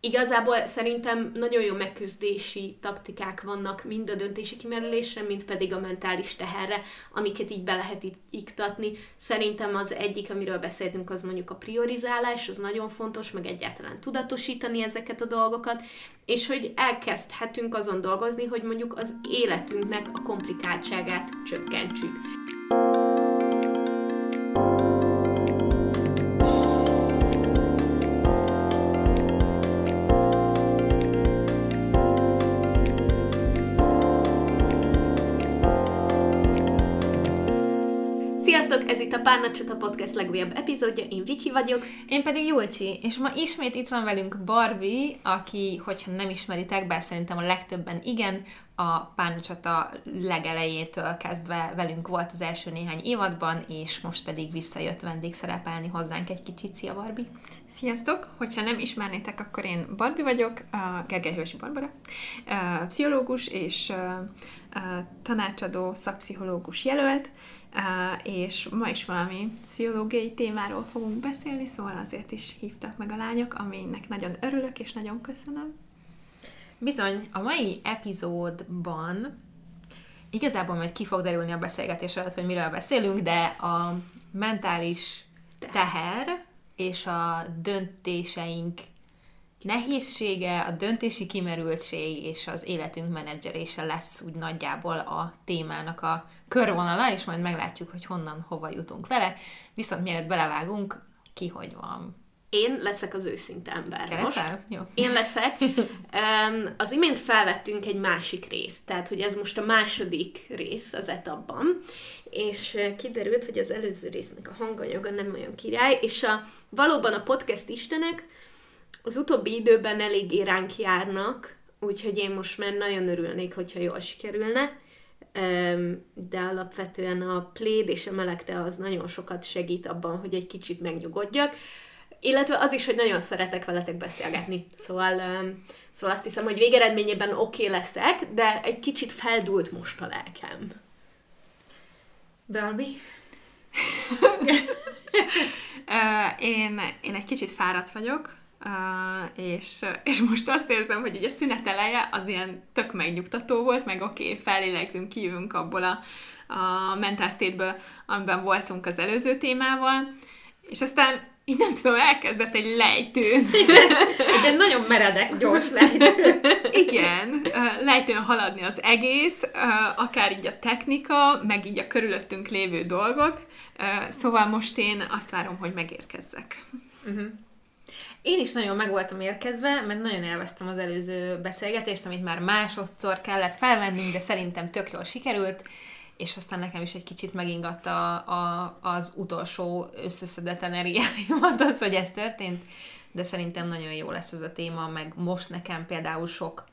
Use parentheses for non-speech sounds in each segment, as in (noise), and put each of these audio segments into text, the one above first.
Igazából szerintem nagyon jó megküzdési taktikák vannak mind a döntési kimerülésre, mind pedig a mentális teherre, amiket így be lehet iktatni. Szerintem az egyik, amiről beszéltünk, az mondjuk a priorizálás, az nagyon fontos, meg egyáltalán tudatosítani ezeket a dolgokat, és hogy elkezdhetünk azon dolgozni, hogy mondjuk az életünknek a komplikáltságát csökkentsük. Párna Csata Podcast legújabb epizódja, én Viki vagyok. Én pedig Julcsi, és ma ismét itt van velünk Barbie, aki, hogyha nem ismeritek, bár szerintem a legtöbben igen, a Párna Csata legelejétől kezdve velünk volt az első néhány évadban, és most pedig visszajött vendég szerepelni hozzánk egy kicsit. Szia Barbie! Sziasztok! Hogyha nem ismernétek, akkor én Barbie vagyok, a Gergely Hősi Barbara, pszichológus és tanácsadó szakpszichológus jelölt, és ma is valami pszichológiai témáról fogunk beszélni, szóval azért is hívtak meg a lányok, aminek nagyon örülök, és nagyon köszönöm. Bizony, a mai epizódban igazából majd ki fog derülni a beszélgetés alatt, hogy miről beszélünk, de a mentális teher és a döntéseink nehézsége, a döntési kimerültség és az életünk menedzserése lesz úgy nagyjából a témának a körvonala, és majd meglátjuk, hogy honnan, hova jutunk vele. Viszont mielőtt belevágunk, ki hogy van. Én leszek az őszinte ember Te most. Jó. Én leszek. (laughs) Az imént felvettünk egy másik részt, tehát hogy ez most a második rész az etapban, és kiderült, hogy az előző résznek a hanganyaga nem olyan király, és a, valóban a podcast istenek az utóbbi időben eléggé ránk járnak, úgyhogy én most már nagyon örülnék, hogyha jól sikerülne, de alapvetően a pléd és a melegte az nagyon sokat segít abban, hogy egy kicsit megnyugodjak, illetve az is, hogy nagyon szeretek veletek beszélgetni. Szóval, szóval azt hiszem, hogy végeredményében oké okay leszek, de egy kicsit feldult most a lelkem. Darby? (laughs) én, én egy kicsit fáradt vagyok, Uh, és, és most azt érzem, hogy így a szünet eleje az ilyen tök megnyugtató volt, meg oké, okay, felélegzünk, kijövünk abból a, a mental state amiben voltunk az előző témával, és aztán így nem tudom, elkezdett egy lejtő. (laughs) egy nagyon meredek, gyors lejtő. (laughs) Igen, lejtőn haladni az egész, akár így a technika, meg így a körülöttünk lévő dolgok. Szóval most én azt várom, hogy megérkezzek. Uh-huh. Én is nagyon meg voltam érkezve, mert nagyon elvesztem az előző beszélgetést, amit már másodszor kellett felvennünk, de szerintem tök jól sikerült, és aztán nekem is egy kicsit megingatta a, az utolsó összeszedett energiáimat az, hogy ez történt, de szerintem nagyon jó lesz ez a téma, meg most nekem például sok.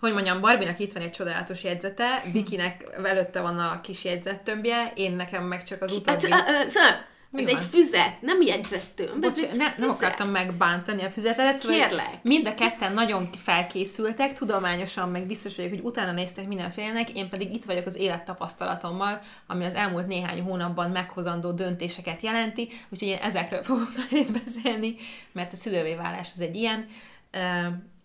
Hogy mondjam, Barbinak itt van egy csodálatos jegyzete, Vikinek előtte van a kis jegyzettömbje, én nekem meg csak az utóbbi... Hát, uh, uh, mi ez van? egy füzet, nem jegyzettömb. Bocs, ne, füzet. nem akartam megbántani a füzetedet, szóval Kérlek. mind a ketten nagyon felkészültek, tudományosan, meg biztos vagyok, hogy utána néztek mindenfélenek, én pedig itt vagyok az élettapasztalatommal, ami az elmúlt néhány hónapban meghozandó döntéseket jelenti, úgyhogy én ezekről fogok (laughs) nagy beszélni, mert a szülővé válás az egy ilyen,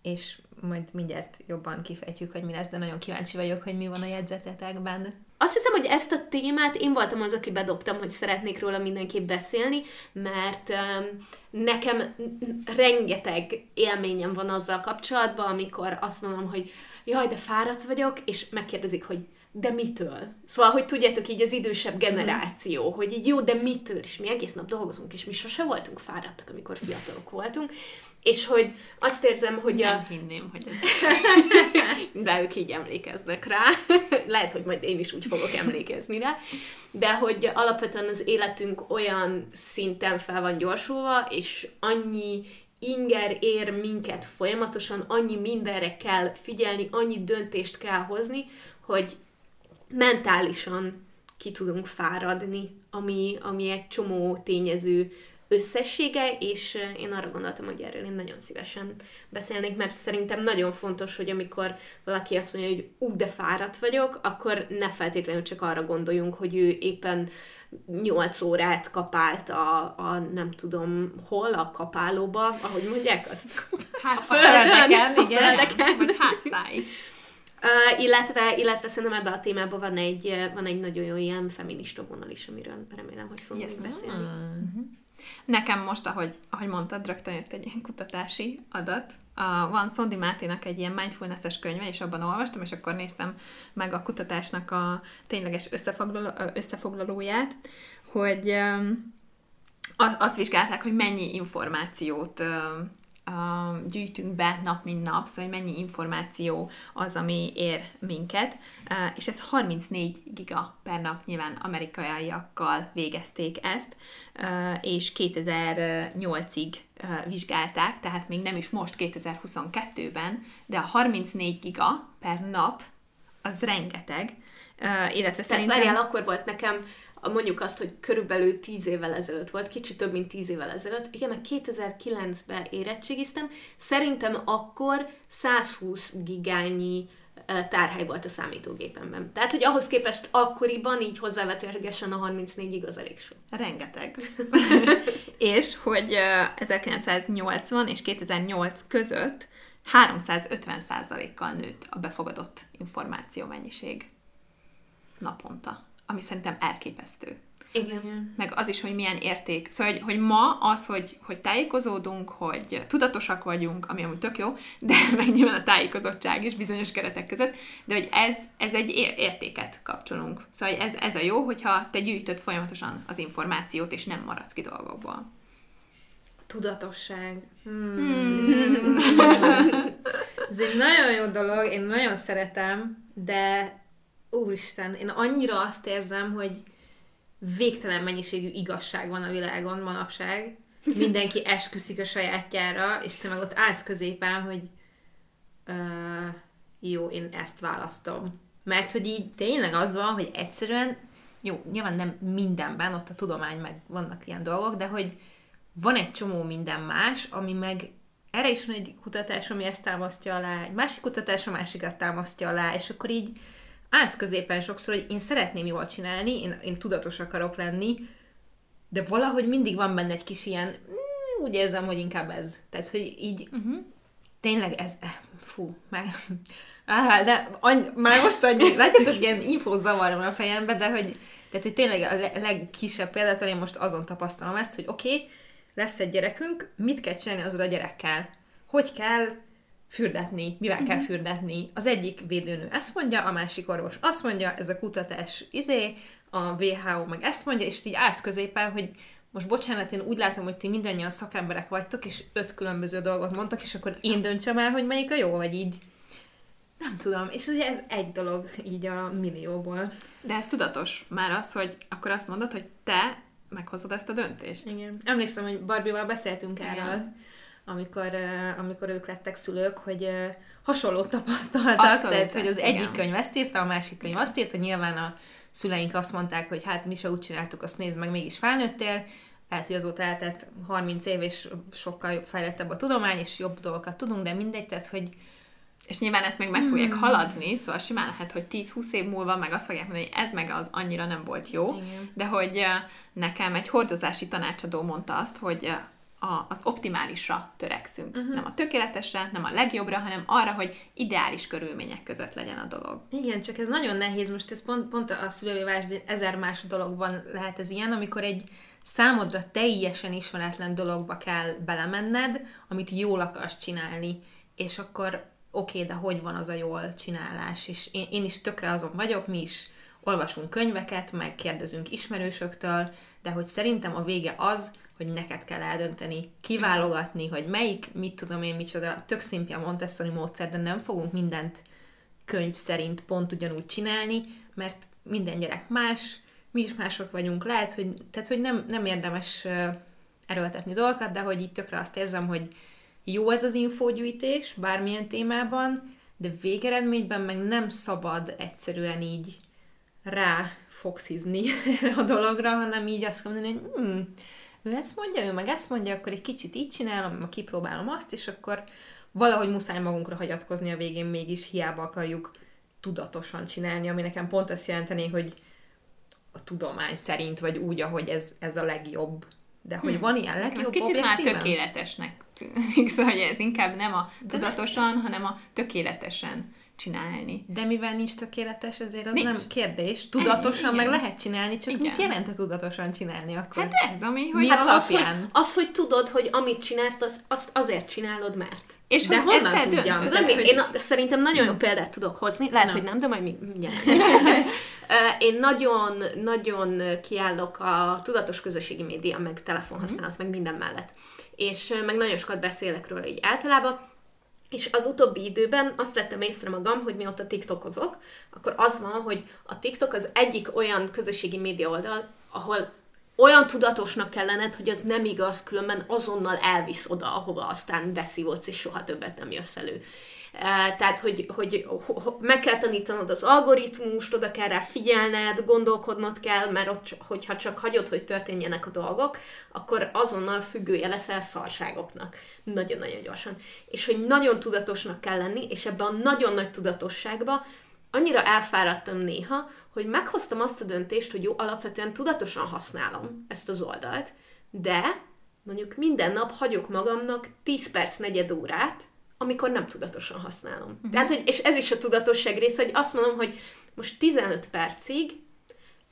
és majd mindjárt jobban kifejtjük, hogy mi lesz, de nagyon kíváncsi vagyok, hogy mi van a jegyzetetekben. Azt hiszem, hogy ezt a témát én voltam az, aki bedobtam, hogy szeretnék róla mindenképp beszélni, mert um, nekem rengeteg élményem van azzal kapcsolatban, amikor azt mondom, hogy jaj, de fáradt vagyok, és megkérdezik, hogy de mitől? Szóval, hogy tudjátok, így az idősebb generáció, mm. hogy így jó, de mitől? És mi egész nap dolgozunk, és mi sose voltunk fáradtak, amikor fiatalok voltunk. És hogy azt érzem, hogy Nem a... hinném, hogy ez... (laughs) De ők így emlékeznek rá. Lehet, hogy majd én is úgy fogok emlékezni rá. De hogy alapvetően az életünk olyan szinten fel van gyorsulva, és annyi inger ér minket folyamatosan, annyi mindenre kell figyelni, annyi döntést kell hozni, hogy mentálisan ki tudunk fáradni, ami, ami egy csomó tényező összessége, és én arra gondoltam, hogy erről én nagyon szívesen beszélnék, mert szerintem nagyon fontos, hogy amikor valaki azt mondja, hogy ú, de fáradt vagyok, akkor ne feltétlenül csak arra gondoljunk, hogy ő éppen 8 órát kapált a, a nem tudom hol, a kapálóba, ahogy mondják azt. Ház, A földeken, a igen. földeken, vagy. Uh, illetve, illetve szerintem ebben a témában van egy, van egy nagyon jó ilyen feminista vonal is, amiről remélem, hogy fogunk Yes. beszélni. Nekem most, ahogy, ahogy mondtad, rögtön jött egy ilyen kutatási adat. A, van Szondi Máténak egy ilyen mindfulness-es könyve, és abban olvastam, és akkor néztem meg a kutatásnak a tényleges összefoglaló, összefoglalóját, hogy a- azt vizsgálták, hogy mennyi információt öm, gyűjtünk be nap, mint nap, szóval hogy mennyi információ az, ami ér minket, és ez 34 giga per nap, nyilván amerikaiakkal végezték ezt, és 2008-ig ö, vizsgálták, tehát még nem is most 2022-ben, de a 34 giga per nap az rengeteg, illetve Tehát szerintem... várjál, akkor volt nekem mondjuk azt, hogy körülbelül 10 évvel ezelőtt volt, kicsit több, mint 10 évvel ezelőtt. Igen, meg 2009-ben érettségiztem. Szerintem akkor 120 gigányi tárhely volt a számítógépemben. Tehát, hogy ahhoz képest akkoriban így hozzávetőlegesen a 34 igaz elég sok. Rengeteg. (laughs) és hogy ö, 1980 és 2008 között 350%-kal nőtt a befogadott információ mennyiség naponta, ami szerintem elképesztő. Igen. Meg az is, hogy milyen érték. Szóval, hogy, hogy ma az, hogy, hogy tájékozódunk, hogy tudatosak vagyunk, ami amúgy tök jó, de (laughs) meg nyilván a tájékozottság is bizonyos keretek között, de hogy ez, ez egy ér- értéket kapcsolunk. Szóval ez, ez a jó, hogyha te gyűjtöd folyamatosan az információt, és nem maradsz ki dolgokból. Tudatosság. Hmm. (laughs) Ez egy nagyon jó dolog, én nagyon szeretem, de úristen, én annyira azt érzem, hogy végtelen mennyiségű igazság van a világon manapság. Mindenki esküszik a sajátjára, és te meg ott állsz középen, hogy jó, én ezt választom. Mert hogy így tényleg az van, hogy egyszerűen, jó, nyilván nem mindenben, ott a tudomány meg vannak ilyen dolgok, de hogy van egy csomó minden más, ami meg erre is van egy kutatás, ami ezt támasztja alá, egy másik kutatás a másikat támasztja alá, és akkor így állsz középen sokszor, hogy én szeretném jól csinálni, én, én tudatos akarok lenni, de valahogy mindig van benne egy kis ilyen, "Mm, úgy érzem, hogy inkább ez. Tehát, hogy így uh-huh. tényleg ez, eh, fú, meg, (laughs) Á, de any, már most annyi, látjátok, ilyen infózavar van a fejembe, de hogy, tehát, hogy tényleg a le- legkisebb példától én most azon tapasztalom ezt, hogy oké, okay, lesz egy gyerekünk, mit kell csinálni azzal a gyerekkel? Hogy kell fürdetni, mivel kell fürdetni. Az egyik védőnő ezt mondja, a másik orvos azt mondja, ez a kutatás izé, a WHO meg ezt mondja, és így állsz középen, hogy most bocsánat, én úgy látom, hogy ti mindannyian szakemberek vagytok, és öt különböző dolgot mondtak, és akkor én döntsem el, hogy melyik a jó, vagy így. Nem tudom, és ugye ez egy dolog így a millióból. De ez tudatos már az, hogy akkor azt mondod, hogy te meghozod ezt a döntést. Igen. Emlékszem, hogy Barbival beszéltünk Igen. erről, amikor, amikor ők lettek szülők, hogy hasonlót tapasztaltak, Abszolút tehát, hogy az egyik igen. könyv ezt írta, a másik könyv azt írta, nyilván a szüleink azt mondták, hogy hát mi se úgy csináltuk, azt nézd meg, mégis felnőttél, lehet, hogy azóta eltett 30 év, és sokkal fejlettebb a tudomány, és jobb dolgokat tudunk, de mindegy, tehát, hogy És nyilván ezt még meg fogják haladni, szóval simán lehet, hogy 10-20 év múlva meg azt fogják mondani, hogy ez meg az annyira nem volt jó, Igen. de hogy nekem egy hordozási tanácsadó mondta azt, hogy a, az optimálisra törekszünk. Uh-huh. Nem a tökéletesre, nem a legjobbra, hanem arra, hogy ideális körülmények között legyen a dolog. Igen, csak ez nagyon nehéz, most ez pont, pont a szülői válság, ezer más dologban lehet ez ilyen, amikor egy számodra teljesen ismeretlen dologba kell belemenned, amit jól akarsz csinálni, és akkor oké, okay, de hogy van az a jól csinálás, és én, én is tökre azon vagyok, mi is olvasunk könyveket, meg kérdezünk ismerősöktől, de hogy szerintem a vége az, hogy neked kell eldönteni, kiválogatni, hogy melyik, mit tudom én, micsoda, tök szimpli a Montessori módszer, de nem fogunk mindent könyv szerint pont ugyanúgy csinálni, mert minden gyerek más, mi is mások vagyunk, lehet, hogy, tehát, hogy nem, nem érdemes erőltetni dolgokat, de hogy így tökre azt érzem, hogy jó ez az infógyűjtés bármilyen témában, de végeredményben meg nem szabad egyszerűen így rá foxizni (laughs) a dologra, hanem így azt mondani, hogy hmm, ő ezt mondja, ő meg ezt mondja, akkor egy kicsit így csinálom, kipróbálom azt, és akkor valahogy muszáj magunkra hagyatkozni a végén, mégis hiába akarjuk tudatosan csinálni, ami nekem pont azt jelenteni, hogy a tudomány szerint, vagy úgy, ahogy ez, ez a legjobb. De hogy van ilyen legjobb ez kicsit már objektíven? tökéletesnek tűnik, szóval ez inkább nem a tudatosan, hanem a tökéletesen csinálni. De mivel nincs tökéletes, ezért az Nincs. nem kérdés. Tudatosan Ennyi, meg lehet csinálni, csak Igen. mit jelent tudatosan csinálni akkor? Hát ez, ami, hogy... Mi Hát az hogy, alapján? az, hogy tudod, hogy amit csinálsz, az, azt azért csinálod, mert. és de hogy ezt honnan eldöntöd. tudjam? Tudod, mi? hogy- Én szerintem nagyon jó példát tudok hozni, lehet, Na. hogy nem, de majd mi mindjárt. (laughs) Én nagyon, nagyon kiállok a tudatos közösségi média, meg telefonhasználat, meg minden mellett. És meg nagyon sokat beszélek róla így általában, és az utóbbi időben azt vettem észre magam, hogy mióta TikTokozok, akkor az van, hogy a TikTok az egyik olyan közösségi média oldal, ahol olyan tudatosnak kell lenned, hogy ez nem igaz, különben azonnal elvisz oda, ahova aztán beszívódsz, és soha többet nem jössz elő. E, Tehát, hogy, hogy ho- ho- meg kell tanítanod az algoritmust, oda kell rá figyelned, gondolkodnod kell, mert ott, hogyha csak hagyod, hogy történjenek a dolgok, akkor azonnal függője leszel szarságoknak. Nagyon-nagyon gyorsan. És hogy nagyon tudatosnak kell lenni, és ebben a nagyon nagy tudatosságba annyira elfáradtam néha, hogy meghoztam azt a döntést, hogy jó, alapvetően tudatosan használom ezt az oldalt, de mondjuk minden nap hagyok magamnak 10 perc, negyed órát, amikor nem tudatosan használom. Uh-huh. Tehát, hogy, és ez is a tudatosság része, hogy azt mondom, hogy most 15 percig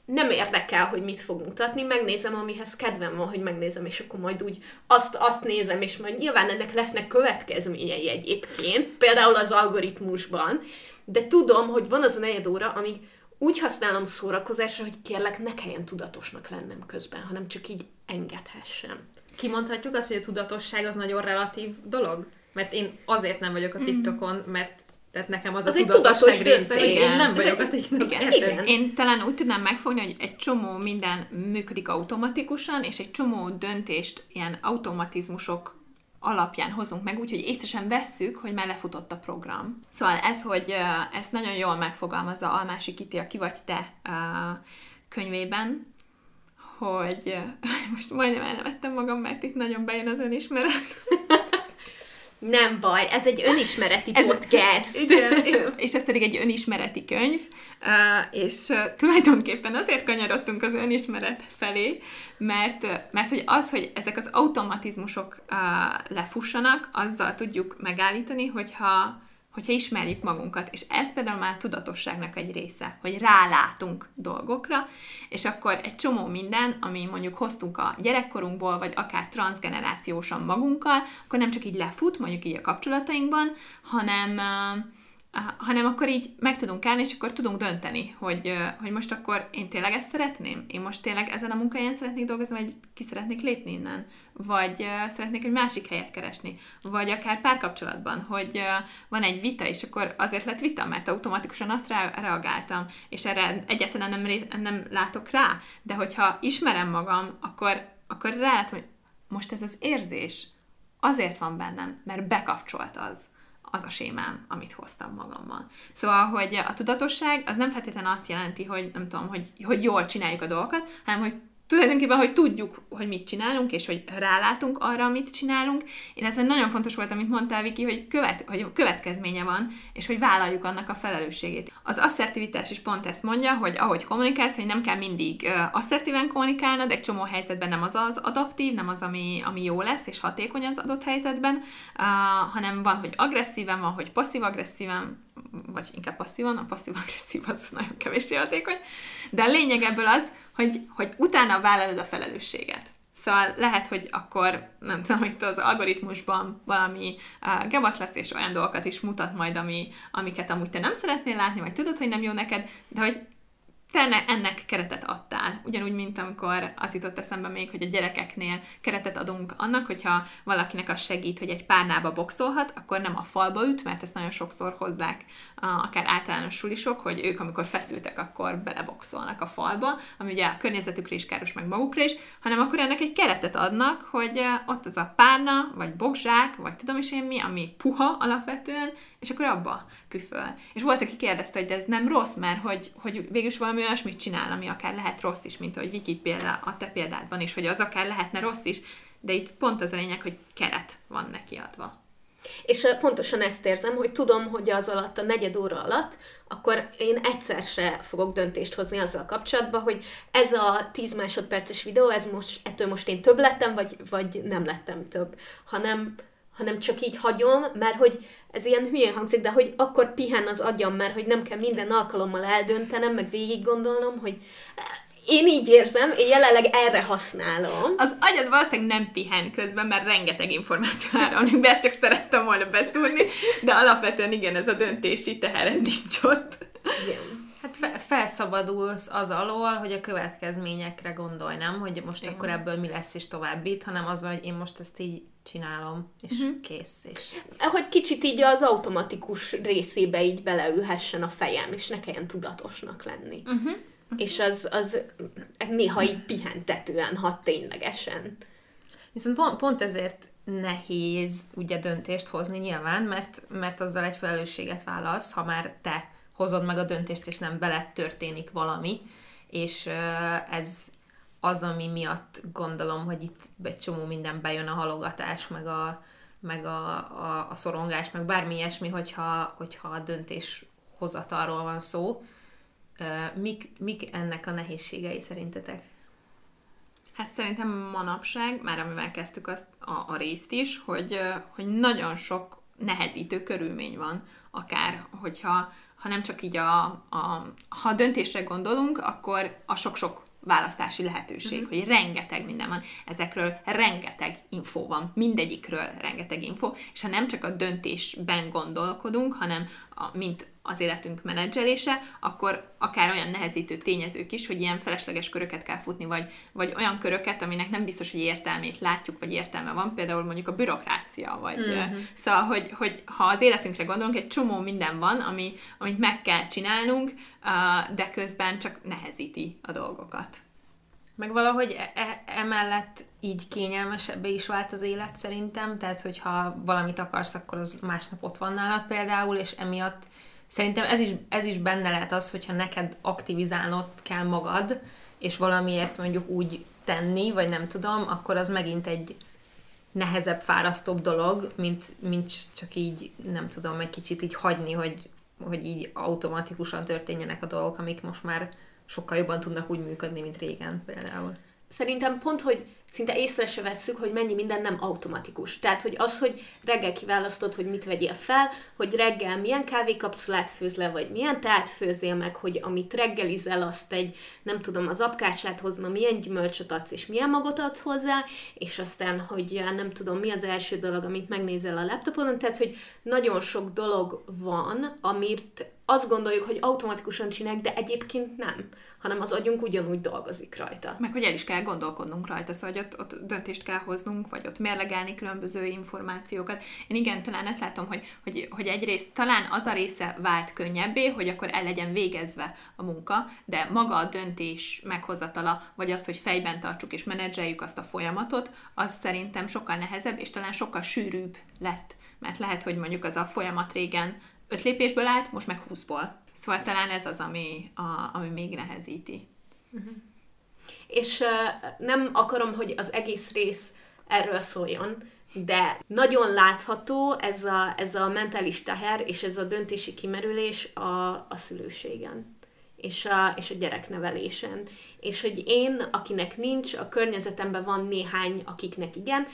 nem érdekel, hogy mit fog mutatni, megnézem, amihez kedvem van, hogy megnézem, és akkor majd úgy azt, azt nézem, és majd nyilván ennek lesznek következményei egyébként, például az algoritmusban, de tudom, hogy van az a negyed óra, amíg úgy használom szórakozásra, hogy kérlek, ne kelljen tudatosnak lennem közben, hanem csak így engedhessem. Kimondhatjuk azt, hogy a tudatosság az nagyon relatív dolog? Mert én azért nem vagyok a TikTokon, mert tehát nekem az, Az a egy tudatos része, hogy én nem vagyok a TikTokon. igen, igen. Én talán úgy tudnám megfogni, hogy egy csomó minden működik automatikusan, és egy csomó döntést ilyen automatizmusok alapján hozunk meg, úgyhogy észre sem vesszük, hogy már lefutott a program. Szóval ez, hogy ezt nagyon jól megfogalmazza Almási Kiti, a Ki vagy te könyvében, hogy (laughs) most majdnem elnevettem magam, mert itt nagyon bejön az önismeret. (laughs) Nem baj, ez egy önismereti Ez- podcast. (laughs) Igen, és, és ez pedig egy önismereti könyv, és tulajdonképpen azért kanyarodtunk az önismeret felé, mert, mert hogy az, hogy ezek az automatizmusok lefussanak, azzal tudjuk megállítani, hogyha hogyha ismerjük magunkat, és ez például már tudatosságnak egy része, hogy rálátunk dolgokra, és akkor egy csomó minden, ami mondjuk hoztunk a gyerekkorunkból, vagy akár transgenerációsan magunkkal, akkor nem csak így lefut, mondjuk így a kapcsolatainkban, hanem, hanem akkor így meg tudunk állni, és akkor tudunk dönteni, hogy, hogy most akkor én tényleg ezt szeretném? Én most tényleg ezen a munkahelyen szeretnék dolgozni, vagy ki szeretnék lépni innen? Vagy szeretnék egy másik helyet keresni? Vagy akár párkapcsolatban, hogy van egy vita, és akkor azért lett vita, mert automatikusan azt re- reagáltam, és erre egyáltalán nem, nem látok rá. De hogyha ismerem magam, akkor, akkor rálátom, hogy most ez az érzés azért van bennem, mert bekapcsolt az az a sémám, amit hoztam magammal. Szóval, hogy a tudatosság az nem feltétlenül azt jelenti, hogy nem tudom, hogy, hogy jól csináljuk a dolgokat, hanem hogy tulajdonképpen, hogy tudjuk, hogy mit csinálunk, és hogy rálátunk arra, amit csinálunk, illetve nagyon fontos volt, amit mondtál, Viki, hogy, követ, hogy következménye van, és hogy vállaljuk annak a felelősségét. Az asszertivitás is pont ezt mondja, hogy ahogy kommunikálsz, hogy nem kell mindig uh, asszertíven kommunikálnod, egy csomó helyzetben nem az az adaptív, nem az, ami, ami jó lesz, és hatékony az adott helyzetben, uh, hanem van, hogy agresszíven, van, hogy passzív-agresszíven, vagy inkább passzívan, a passzív-agresszív az (laughs) nagyon kevéssé hatékony, de a lényeg ebből az, hogy, hogy utána vállalod a felelősséget. Szóval lehet, hogy akkor, nem tudom, itt az algoritmusban valami uh, gebasz lesz, és olyan dolgokat is mutat majd, ami, amiket amúgy te nem szeretnél látni, vagy tudod, hogy nem jó neked, de hogy te enne- ennek keretet adtál. Ugyanúgy, mint amikor az jutott eszembe még, hogy a gyerekeknél keretet adunk annak, hogyha valakinek az segít, hogy egy párnába boxolhat, akkor nem a falba üt, mert ezt nagyon sokszor hozzák akár általános sulisok, hogy ők, amikor feszültek, akkor beleboxolnak a falba, ami ugye a környezetükre is káros, meg magukra is, hanem akkor ennek egy keretet adnak, hogy ott az a párna, vagy boxzsák, vagy tudom is én mi, ami puha alapvetően, és akkor abba püföl. És volt, aki kérdezte, hogy de ez nem rossz, mert hogy, hogy végülis valami olyasmit csinál, ami akár lehet rossz is, mint ahogy Viki példa, a te példádban is, hogy az akár lehetne rossz is, de itt pont az a lényeg, hogy keret van neki adva. És pontosan ezt érzem, hogy tudom, hogy az alatt, a negyed óra alatt, akkor én egyszer se fogok döntést hozni azzal kapcsolatban, hogy ez a 10 másodperces videó, ez most, ettől most én több lettem, vagy, vagy nem lettem több, hanem hanem csak így hagyom, mert hogy ez ilyen hülyén hangzik, de hogy akkor pihen az agyam, mert hogy nem kell minden alkalommal eldöntenem, meg végig gondolnom, hogy én így érzem, én jelenleg erre használom. Az agyad valószínűleg nem pihen közben, mert rengeteg információ áramlik be, ezt csak szerettem volna beszúrni, de alapvetően igen, ez a döntési teher, ez nincs ott. Igen. Hát fe- felszabadulsz az alól, hogy a következményekre gondolj, nem? Hogy most Igen. akkor ebből mi lesz és továbbít, hanem az, hogy én most ezt így csinálom, és uh-huh. kész. És... Hogy kicsit így az automatikus részébe így beleülhessen a fejem, és ne kelljen tudatosnak lenni. Uh-huh. És az, az néha így pihentetően hat ténylegesen. Viszont pont, pont ezért nehéz ugye döntést hozni nyilván, mert, mert azzal egy felelősséget válasz, ha már te hozod meg a döntést, és nem veled történik valami, és ez az, ami miatt gondolom, hogy itt egy csomó minden bejön a halogatás, meg a, meg a, a, a szorongás, meg bármi ilyesmi, hogyha, hogyha a döntés hozatalról van szó. Mik, mik ennek a nehézségei szerintetek? Hát szerintem manapság, már amivel kezdtük azt a, a részt is, hogy, hogy nagyon sok nehezítő körülmény van, akár hogyha ha nem csak így a, a ha döntésre gondolunk, akkor a sok-sok választási lehetőség, uh-huh. hogy rengeteg minden van, ezekről rengeteg info van, mindegyikről rengeteg info, és ha nem csak a döntésben gondolkodunk, hanem a, mint az életünk menedzselése, akkor akár olyan nehezítő tényezők is, hogy ilyen felesleges köröket kell futni, vagy, vagy olyan köröket, aminek nem biztos, hogy értelmét látjuk, vagy értelme van, például mondjuk a bürokrácia, vagy uh-huh. szóval, hogy, hogy ha az életünkre gondolunk, egy csomó minden van, ami, amit meg kell csinálnunk, de közben csak nehezíti a dolgokat. Meg valahogy e- e- emellett így kényelmesebbé is vált az élet szerintem, tehát hogyha valamit akarsz, akkor az másnap ott van nálad például, és emiatt szerintem ez is, ez is benne lehet az, hogyha neked aktivizálnod kell magad, és valamiért mondjuk úgy tenni, vagy nem tudom, akkor az megint egy nehezebb, fárasztóbb dolog, mint, mint csak így, nem tudom, egy kicsit így hagyni, hogy, hogy így automatikusan történjenek a dolgok, amik most már sokkal jobban tudnak úgy működni, mint régen például. Szerintem pont, hogy szinte észre se vesszük, hogy mennyi minden nem automatikus. Tehát, hogy az, hogy reggel kiválasztod, hogy mit vegyél fel, hogy reggel milyen kávékapszulát főz le, vagy milyen teát főzél meg, hogy amit reggelizel, azt egy, nem tudom, az apkását hozma, milyen gyümölcsöt adsz, és milyen magot adsz hozzá, és aztán, hogy nem tudom, mi az első dolog, amit megnézel a laptopon, tehát, hogy nagyon sok dolog van, amit azt gondoljuk, hogy automatikusan csinálják, de egyébként nem, hanem az agyunk ugyanúgy dolgozik rajta. Meg hogy el is kell gondolkodnunk rajta, szóval hogy ott, ott döntést kell hoznunk, vagy ott mérlegelni különböző információkat. Én igen, talán ezt látom, hogy, hogy, hogy egyrészt talán az a része vált könnyebbé, hogy akkor el legyen végezve a munka, de maga a döntés meghozatala, vagy az, hogy fejben tartsuk és menedzseljük azt a folyamatot, az szerintem sokkal nehezebb, és talán sokkal sűrűbb lett. Mert lehet, hogy mondjuk az a folyamat régen öt lépésből állt, most meg húszból. Szóval talán ez az, ami, a, ami még nehezíti. És uh, nem akarom, hogy az egész rész erről szóljon, de nagyon látható ez a, ez a mentális teher és ez a döntési kimerülés a, a szülőségen és a, és a gyereknevelésen. És hogy én, akinek nincs, a környezetemben van néhány, akiknek igen,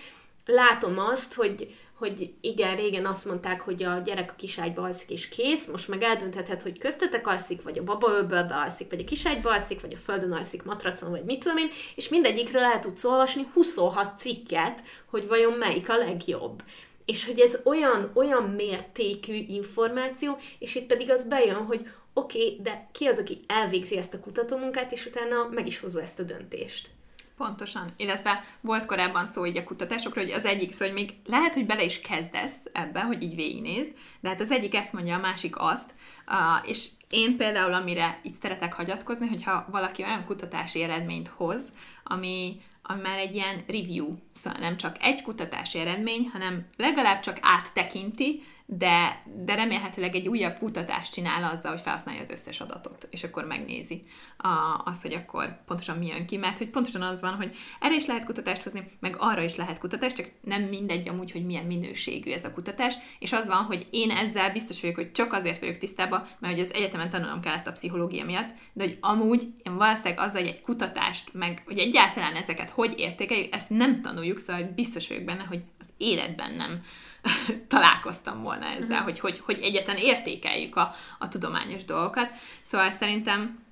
látom azt, hogy, hogy igen, régen azt mondták, hogy a gyerek a kiságyba alszik és kész, most meg eldöntheted, hogy köztetek alszik, vagy a babaölbölbe alszik, vagy a kiságyba alszik, vagy a földön alszik matracon, vagy mit tudom én, és mindegyikről el tudsz olvasni 26 cikket, hogy vajon melyik a legjobb. És hogy ez olyan, olyan mértékű információ, és itt pedig az bejön, hogy oké, okay, de ki az, aki elvégzi ezt a kutatómunkát, és utána meg is hozza ezt a döntést. Pontosan. Illetve volt korábban szó így a kutatásokról, hogy az egyik szó, hogy még lehet, hogy bele is kezdesz ebbe, hogy így végignézd, de hát az egyik ezt mondja, a másik azt, uh, és én például, amire itt szeretek hagyatkozni, hogyha valaki olyan kutatási eredményt hoz, ami, ami már egy ilyen review, szóval nem csak egy kutatási eredmény, hanem legalább csak áttekinti, de, de remélhetőleg egy újabb kutatást csinál azzal, hogy felhasználja az összes adatot, és akkor megnézi a, azt, hogy akkor pontosan mi jön ki, mert hogy pontosan az van, hogy erre is lehet kutatást hozni, meg arra is lehet kutatást, csak nem mindegy amúgy, hogy milyen minőségű ez a kutatás, és az van, hogy én ezzel biztos vagyok, hogy csak azért vagyok tisztában, mert hogy az egyetemen tanulnom kellett a pszichológia miatt, de hogy amúgy én valószínűleg azzal, hogy egy kutatást, meg hogy egyáltalán ezeket hogy értékeljük, ezt nem tanuljuk, szóval biztos vagyok benne, hogy az életben nem (laughs) találkoztam volna ezzel, uh-huh. hogy, hogy, hogy egyetlen értékeljük a, a tudományos dolgokat. Szóval szerintem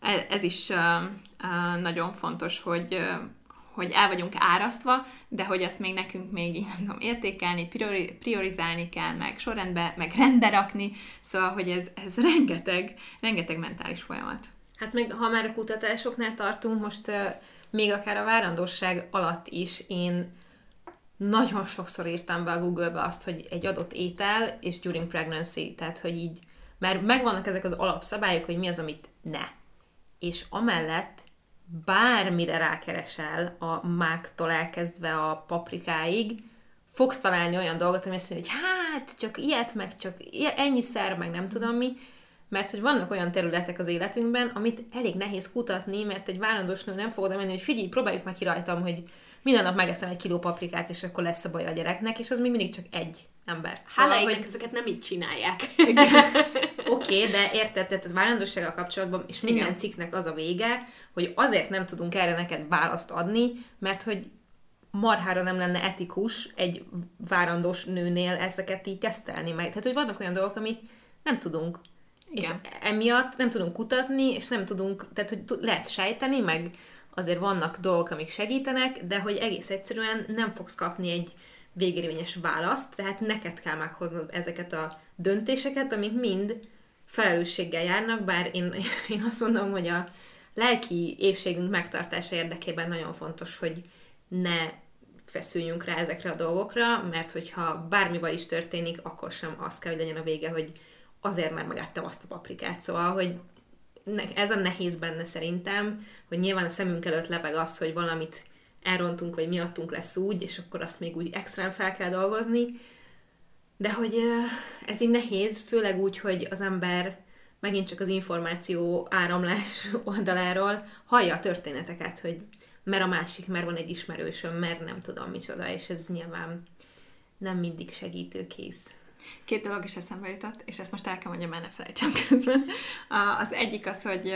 ez, ez is uh, uh, nagyon fontos, hogy uh, hogy el vagyunk árasztva, de hogy azt még nekünk még nem tudom, értékelni, priori, priorizálni kell, meg sorrendbe, meg rendbe rakni, szóval, hogy ez, ez rengeteg, rengeteg mentális folyamat. Hát meg, ha már a kutatásoknál tartunk, most uh, még akár a várandóság alatt is én nagyon sokszor írtam be a Google-be azt, hogy egy adott étel és during pregnancy, tehát hogy így, mert megvannak ezek az alapszabályok, hogy mi az, amit ne. És amellett bármire rákeresel a máktól elkezdve a paprikáig, fogsz találni olyan dolgot, ami azt mondja, hogy hát, csak ilyet, meg csak ennyi szer, meg nem tudom mi, mert hogy vannak olyan területek az életünkben, amit elég nehéz kutatni, mert egy várandós nő nem fogod menni, hogy figyelj, próbáljuk meg ki rajtam, hogy minden nap megeszem egy kiló paprikát, és akkor lesz a baj a gyereknek, és az még mindig csak egy ember. Szóval, Hála hogy... ezeket nem így csinálják. (laughs) Oké, okay, de érted, tehát a várandósággal kapcsolatban, és minden Igen. cikknek az a vége, hogy azért nem tudunk erre neked választ adni, mert hogy marhára nem lenne etikus egy várandós nőnél ezeket így tesztelni meg. Tehát, hogy vannak olyan dolgok, amit nem tudunk. Igen. És emiatt nem tudunk kutatni, és nem tudunk, tehát hogy lehet sejteni, meg azért vannak dolgok, amik segítenek, de hogy egész egyszerűen nem fogsz kapni egy végérvényes választ, tehát neked kell meghoznod ezeket a döntéseket, amik mind felelősséggel járnak, bár én, (laughs) én azt mondom, hogy a lelki épségünk megtartása érdekében nagyon fontos, hogy ne feszüljünk rá ezekre a dolgokra, mert hogyha bármi baj is történik, akkor sem az kell, hogy legyen a vége, hogy azért már megettem azt a paprikát. Szóval, hogy ez a nehéz benne szerintem, hogy nyilván a szemünk előtt lebeg az, hogy valamit elrontunk, vagy miattunk lesz úgy, és akkor azt még úgy extrán fel kell dolgozni, de hogy ez így nehéz, főleg úgy, hogy az ember megint csak az információ áramlás (laughs) oldaláról hallja a történeteket, hogy mert a másik, mert van egy ismerősöm, mert nem tudom micsoda, és ez nyilván nem mindig segítőkész. Két dolog is eszembe jutott, és ezt most el kell mondjam, mert ne felejtsem közben. Az egyik az, hogy,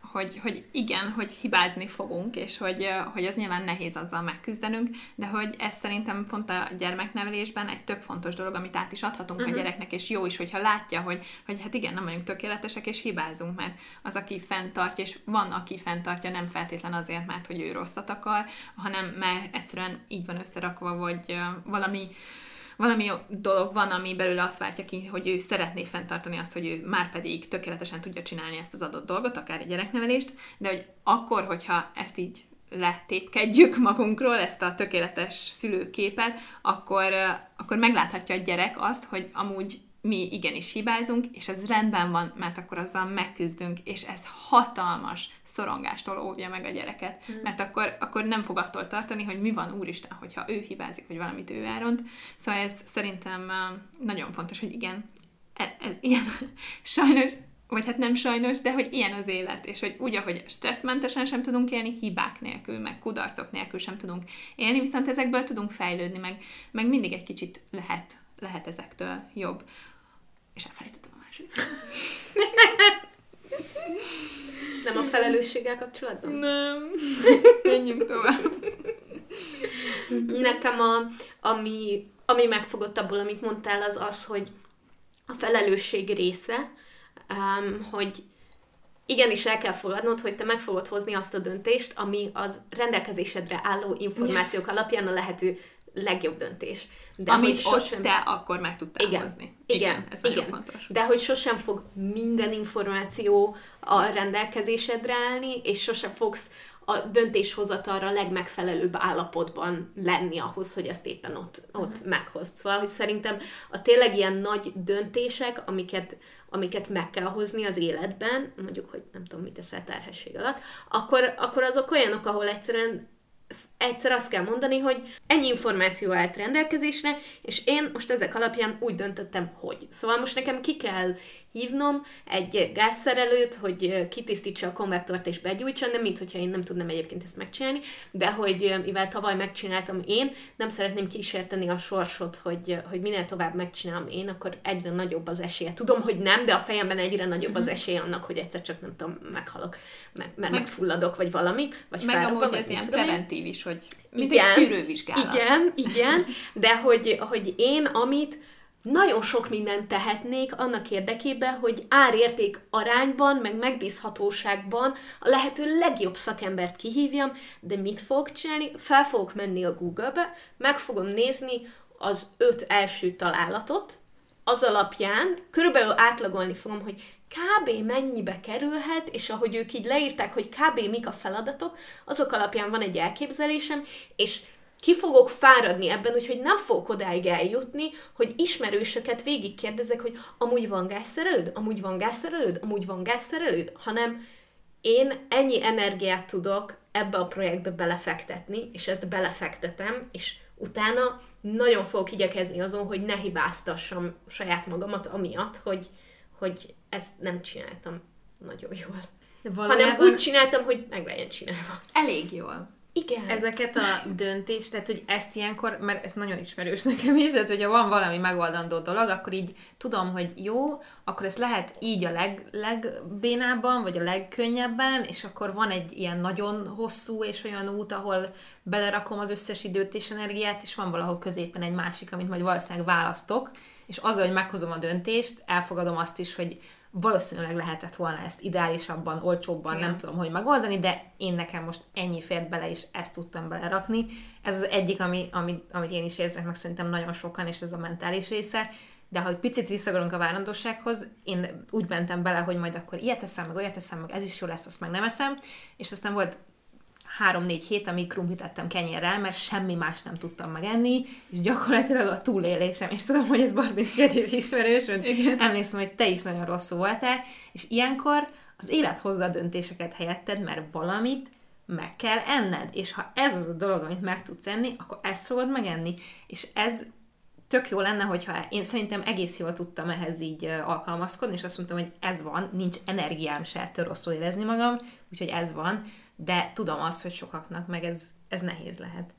hogy, hogy igen, hogy hibázni fogunk, és hogy, hogy az nyilván nehéz azzal megküzdenünk, de hogy ez szerintem font a gyermeknevelésben egy tök fontos dolog, amit át is adhatunk uh-huh. a mhm. gyereknek, és jó is, hogyha látja, hogy, hogy hát igen, nem vagyunk tökéletesek, és hibázunk, mert az, aki fenntartja, és van, aki fenntartja nem feltétlen azért, mert hogy ő rosszat akar, hanem mert egyszerűen így van összerakva, vagy valami valami dolog van, ami belül azt váltja ki, hogy ő szeretné fenntartani azt, hogy ő már pedig tökéletesen tudja csinálni ezt az adott dolgot, akár egy gyereknevelést, de hogy akkor, hogyha ezt így letépkedjük (laughs) magunkról, ezt a tökéletes szülőképet, akkor, akkor megláthatja a gyerek azt, hogy amúgy mi igenis hibázunk, és ez rendben van, mert akkor azzal megküzdünk, és ez hatalmas szorongástól óvja meg a gyereket, mm. mert akkor, akkor nem fog attól tartani, hogy mi van úristen, hogyha ő hibázik, vagy valamit ő elront. Szóval ez szerintem nagyon fontos, hogy igen, e, e, ilyen, (laughs) sajnos, vagy hát nem sajnos, de hogy ilyen az élet, és hogy úgy, ahogy stresszmentesen sem tudunk élni, hibák nélkül, meg kudarcok nélkül sem tudunk élni, viszont ezekből tudunk fejlődni, meg, meg mindig egy kicsit lehet lehet ezektől jobb. És elfelejtettem a második. Nem a felelősséggel kapcsolatban? Nem. Menjünk tovább. Nekem a, ami, ami megfogott abból, amit mondtál, az az, hogy a felelősség része, um, hogy igenis el kell fogadnod, hogy te meg fogod hozni azt a döntést, ami az rendelkezésedre álló információk alapján a lehető legjobb döntés. De Amit sosem... ott te akkor meg tudtál igen, hozni. Igen, igen, ez igen. nagyon fontos. De hogy sosem fog minden információ a rendelkezésedre állni, és sosem fogsz a döntéshozatalra a legmegfelelőbb állapotban lenni ahhoz, hogy ezt éppen ott, ott uh-huh. meghozd. Szóval, hogy szerintem a tényleg ilyen nagy döntések, amiket, amiket meg kell hozni az életben, mondjuk, hogy nem tudom, mit teszel terhesség alatt, akkor, akkor azok olyanok, ahol egyszerűen egyszer azt kell mondani, hogy ennyi információ állt rendelkezésre, és én most ezek alapján úgy döntöttem, hogy. Szóval most nekem ki kell hívnom egy gázszerelőt, hogy kitisztítsa a konvektort és begyújtsa, nem mint hogyha én nem tudnám egyébként ezt megcsinálni, de hogy mivel tavaly megcsináltam én, nem szeretném kísérteni a sorsot, hogy, hogy minél tovább megcsinálom én, akkor egyre nagyobb az esélye. Tudom, hogy nem, de a fejemben egyre nagyobb az mhm. esély annak, hogy egyszer csak nem tudom, meghalok, meg, mert meg, megfulladok, vagy valami, vagy meg amúgy ez ilyen preventív is, hogy mint igen, egy szűrővizsgálat. Igen, (laughs) igen, de hogy, hogy én, amit nagyon sok mindent tehetnék annak érdekében, hogy árérték arányban, meg megbízhatóságban a lehető legjobb szakembert kihívjam, de mit fogok csinálni? Fel fogok menni a Google-be, meg fogom nézni az öt első találatot, az alapján körülbelül átlagolni fogom, hogy kb. mennyibe kerülhet, és ahogy ők így leírták, hogy kb. mik a feladatok, azok alapján van egy elképzelésem, és ki fogok fáradni ebben, úgyhogy nem fogok odáig eljutni, hogy ismerősöket végigkérdezek, hogy amúgy van gázszerelőd, amúgy van gázszerelőd, amúgy van gázszerelőd, hanem én ennyi energiát tudok ebbe a projektbe belefektetni, és ezt belefektetem, és utána nagyon fogok igyekezni azon, hogy ne hibáztassam saját magamat amiatt, hogy, hogy ezt nem csináltam nagyon jól. De valójában... Hanem úgy csináltam, hogy meg legyen csinálva. Elég jól. Igen. Ezeket a döntést, tehát hogy ezt ilyenkor, mert ez nagyon ismerős nekem is, tehát hogyha van valami megoldandó dolog, akkor így tudom, hogy jó, akkor ezt lehet így a leg, legbénábban, vagy a legkönnyebben, és akkor van egy ilyen nagyon hosszú és olyan út, ahol belerakom az összes időt és energiát, és van valahol középen egy másik, amit majd valószínűleg választok, és azzal, hogy meghozom a döntést, elfogadom azt is, hogy valószínűleg lehetett volna ezt ideálisabban, olcsóbban, Igen. nem tudom, hogy megoldani, de én nekem most ennyi fért bele, és ezt tudtam belerakni. Ez az egyik, ami, ami, amit én is érzek, meg szerintem nagyon sokan, és ez a mentális része. De ha egy picit visszagorunk a várandósághoz, én úgy mentem bele, hogy majd akkor ilyet eszem, meg olyat eszem, meg ez is jó lesz, azt meg nem eszem, és aztán volt három-négy hét, amíg krumplit ettem kenyérrel, mert semmi más nem tudtam megenni, és gyakorlatilag a túlélésem, és tudom, hogy ez Barbie is ismerős, emlékszem, hogy te is nagyon rosszul voltál, és ilyenkor az élet hozza a döntéseket helyetted, mert valamit meg kell enned, és ha ez az a dolog, amit meg tudsz enni, akkor ezt fogod megenni, és ez tök jó lenne, hogyha én szerintem egész jól tudtam ehhez így alkalmazkodni, és azt mondtam, hogy ez van, nincs energiám se ettől rosszul érezni magam, úgyhogy ez van, de tudom azt, hogy sokaknak meg ez, ez nehéz lehet.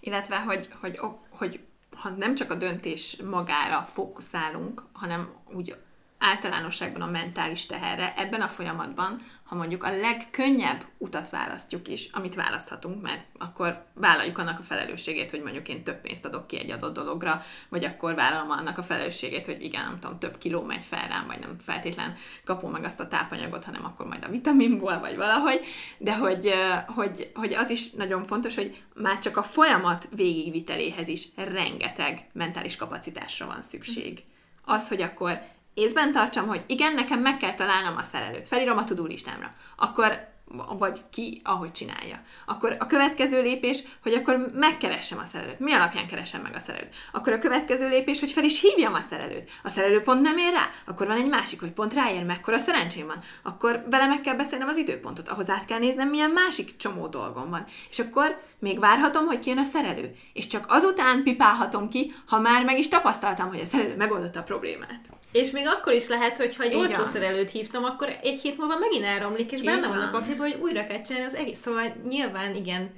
Illetve, hogy, hogy, hogy ha nem csak a döntés magára fókuszálunk, hanem úgy általánosságban a mentális teherre, ebben a folyamatban ha mondjuk a legkönnyebb utat választjuk is, amit választhatunk, mert akkor vállaljuk annak a felelősségét, hogy mondjuk én több pénzt adok ki egy adott dologra, vagy akkor vállalom annak a felelősségét, hogy igen, nem tudom, több kiló megy fel rám, vagy nem feltétlen kapom meg azt a tápanyagot, hanem akkor majd a vitaminból, vagy valahogy, de hogy, hogy, hogy az is nagyon fontos, hogy már csak a folyamat végigviteléhez is rengeteg mentális kapacitásra van szükség. Az, hogy akkor észben tartsam, hogy igen, nekem meg kell találnom a szerelőt, felírom a tudulistámra, akkor vagy ki, ahogy csinálja. Akkor a következő lépés, hogy akkor megkeressem a szerelőt. Mi alapján keresem meg a szerelőt? Akkor a következő lépés, hogy fel is hívjam a szerelőt. A szerelő pont nem ér rá, akkor van egy másik, hogy pont ráér, mekkora szerencsém van. Akkor vele meg kell beszélnem az időpontot, ahhoz át kell néznem, milyen másik csomó dolgom van. És akkor még várhatom, hogy kijön a szerelő. És csak azután pipálhatom ki, ha már meg is tapasztaltam, hogy a szerelő megoldotta a problémát. És még akkor is lehet, hogy ha egy olcsó szerelőt hívtam, akkor egy hét múlva megint elromlik, és benne van a pakliba, hogy újra kell csinálni az egész. Szóval nyilván igen,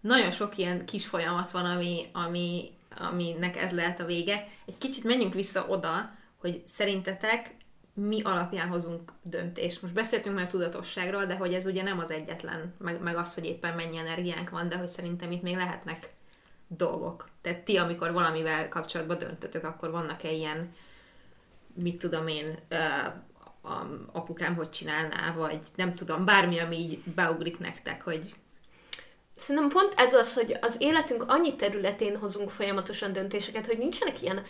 nagyon sok ilyen kis folyamat van, ami, ami, aminek ez lehet a vége. Egy kicsit menjünk vissza oda, hogy szerintetek mi alapján hozunk döntést. Most beszéltünk már a tudatosságról, de hogy ez ugye nem az egyetlen, meg, meg az, hogy éppen mennyi energiánk van, de hogy szerintem itt még lehetnek dolgok. Tehát ti, amikor valamivel kapcsolatban döntötök, akkor vannak-e ilyen mit tudom én, a apukám hogy csinálná, vagy nem tudom, bármi, ami így beugrik nektek, hogy Szerintem pont ez az, hogy az életünk annyi területén hozunk folyamatosan döntéseket, hogy nincsenek ilyen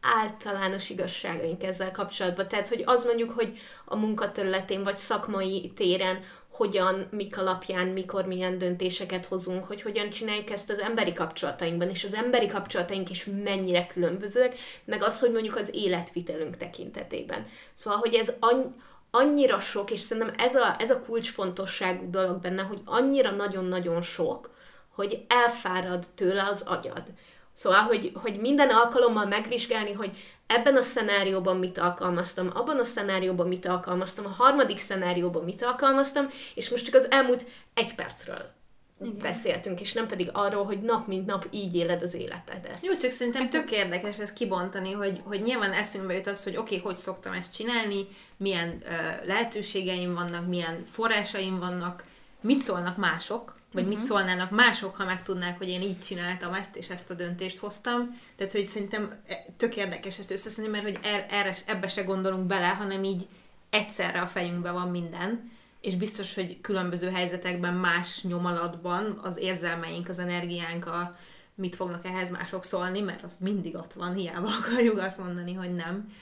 általános igazságaink ezzel kapcsolatban. Tehát, hogy az mondjuk, hogy a munkaterületén vagy szakmai téren hogyan, mik alapján, mikor milyen döntéseket hozunk, hogy hogyan csináljuk ezt az emberi kapcsolatainkban, és az emberi kapcsolataink is mennyire különbözőek, meg az, hogy mondjuk az életvitelünk tekintetében. Szóval, hogy ez annyi, annyira sok, és szerintem ez a, ez a kulcsfontosságú dolog benne, hogy annyira nagyon-nagyon sok, hogy elfárad tőle az agyad. Szóval, hogy, hogy minden alkalommal megvizsgálni, hogy ebben a szenárióban mit alkalmaztam, abban a szenárióban mit alkalmaztam, a harmadik szenárióban mit alkalmaztam, és most csak az elmúlt egy percről igen. beszéltünk, és nem pedig arról, hogy nap mint nap így éled az életedet. Jó, csak szerintem tök érdekes ezt kibontani, hogy, hogy nyilván eszünkbe jut az, hogy oké, okay, hogy szoktam ezt csinálni, milyen uh, lehetőségeim vannak, milyen forrásaim vannak, mit szólnak mások, vagy uh-huh. mit szólnának mások, ha megtudnák, hogy én így csináltam ezt, és ezt a döntést hoztam. Tehát, hogy szerintem e, tök érdekes ezt összeszedni, mert hogy er, erre, ebbe se gondolunk bele, hanem így egyszerre a fejünkben van minden, és biztos, hogy különböző helyzetekben más nyomalatban az érzelmeink, az energiánk, a, mit fognak ehhez mások szólni, mert az mindig ott van, hiába (laughs) akarjuk azt mondani, hogy nem.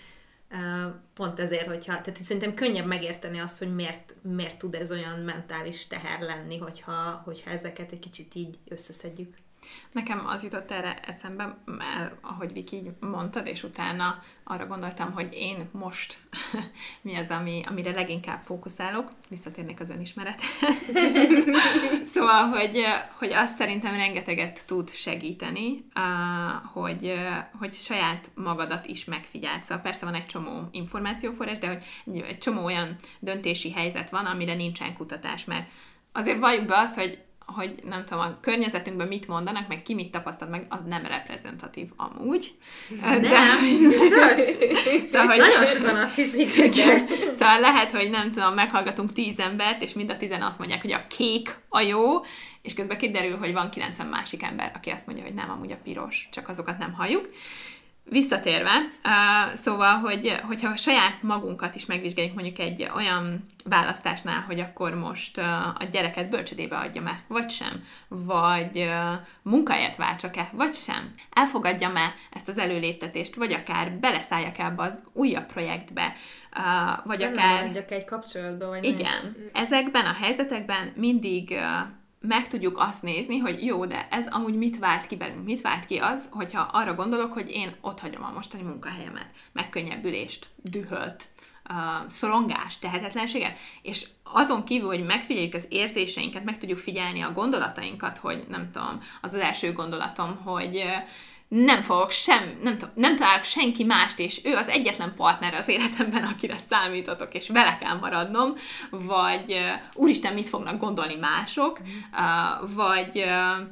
Pont ezért, hogyha, tehát szerintem könnyebb megérteni azt, hogy miért, miért tud ez olyan mentális teher lenni, hogyha, hogyha ezeket egy kicsit így összeszedjük. Nekem az jutott erre eszembe, mert ahogy Viki így mondtad, és utána arra gondoltam, hogy én most (laughs) mi az, ami, amire leginkább fókuszálok, visszatérnék az önismerethez. (laughs) szóval, hogy, hogy azt szerintem rengeteget tud segíteni, hogy, hogy saját magadat is megfigyeld. Szóval persze van egy csomó információforrás, de hogy egy csomó olyan döntési helyzet van, amire nincsen kutatás, mert azért valljuk be azt, hogy hogy nem tudom, a környezetünkben mit mondanak, meg ki mit tapasztal meg, az nem reprezentatív amúgy. Nem, biztos? (laughs) szóval, hogy, Nagyon sokan azt hiszik, hogy Szóval lehet, hogy nem tudom, meghallgatunk tíz embert, és mind a tizen azt mondják, hogy a kék a jó, és közben kiderül, hogy van 90 másik ember, aki azt mondja, hogy nem, amúgy a piros, csak azokat nem halljuk. Visszatérve, uh, szóval, hogy, hogyha saját magunkat is megvizsgáljuk mondjuk egy olyan választásnál, hogy akkor most uh, a gyereket bölcsödébe adjam-e, vagy sem, vagy uh, munkáját váltsak-e, vagy sem, elfogadjam-e ezt az előléptetést, vagy akár beleszálljak ebbe az újabb projektbe, uh, vagy nem akár... Nem egy kapcsolatba, vagy Igen. Nem. Ezekben a helyzetekben mindig uh, meg tudjuk azt nézni, hogy jó, de ez amúgy mit vált ki belünk, mit vált ki az, hogyha arra gondolok, hogy én ott hagyom a mostani munkahelyemet, megkönnyebbülést, dühölt, uh, szorongást, tehetetlenséget, és azon kívül, hogy megfigyeljük az érzéseinket, meg tudjuk figyelni a gondolatainkat, hogy nem tudom, az az első gondolatom, hogy uh, nem fogok sem, nem, nem találok senki mást, és ő az egyetlen partner az életemben, akire számítatok, és vele kell maradnom, vagy uh, úristen, mit fognak gondolni mások, uh, vagy uh,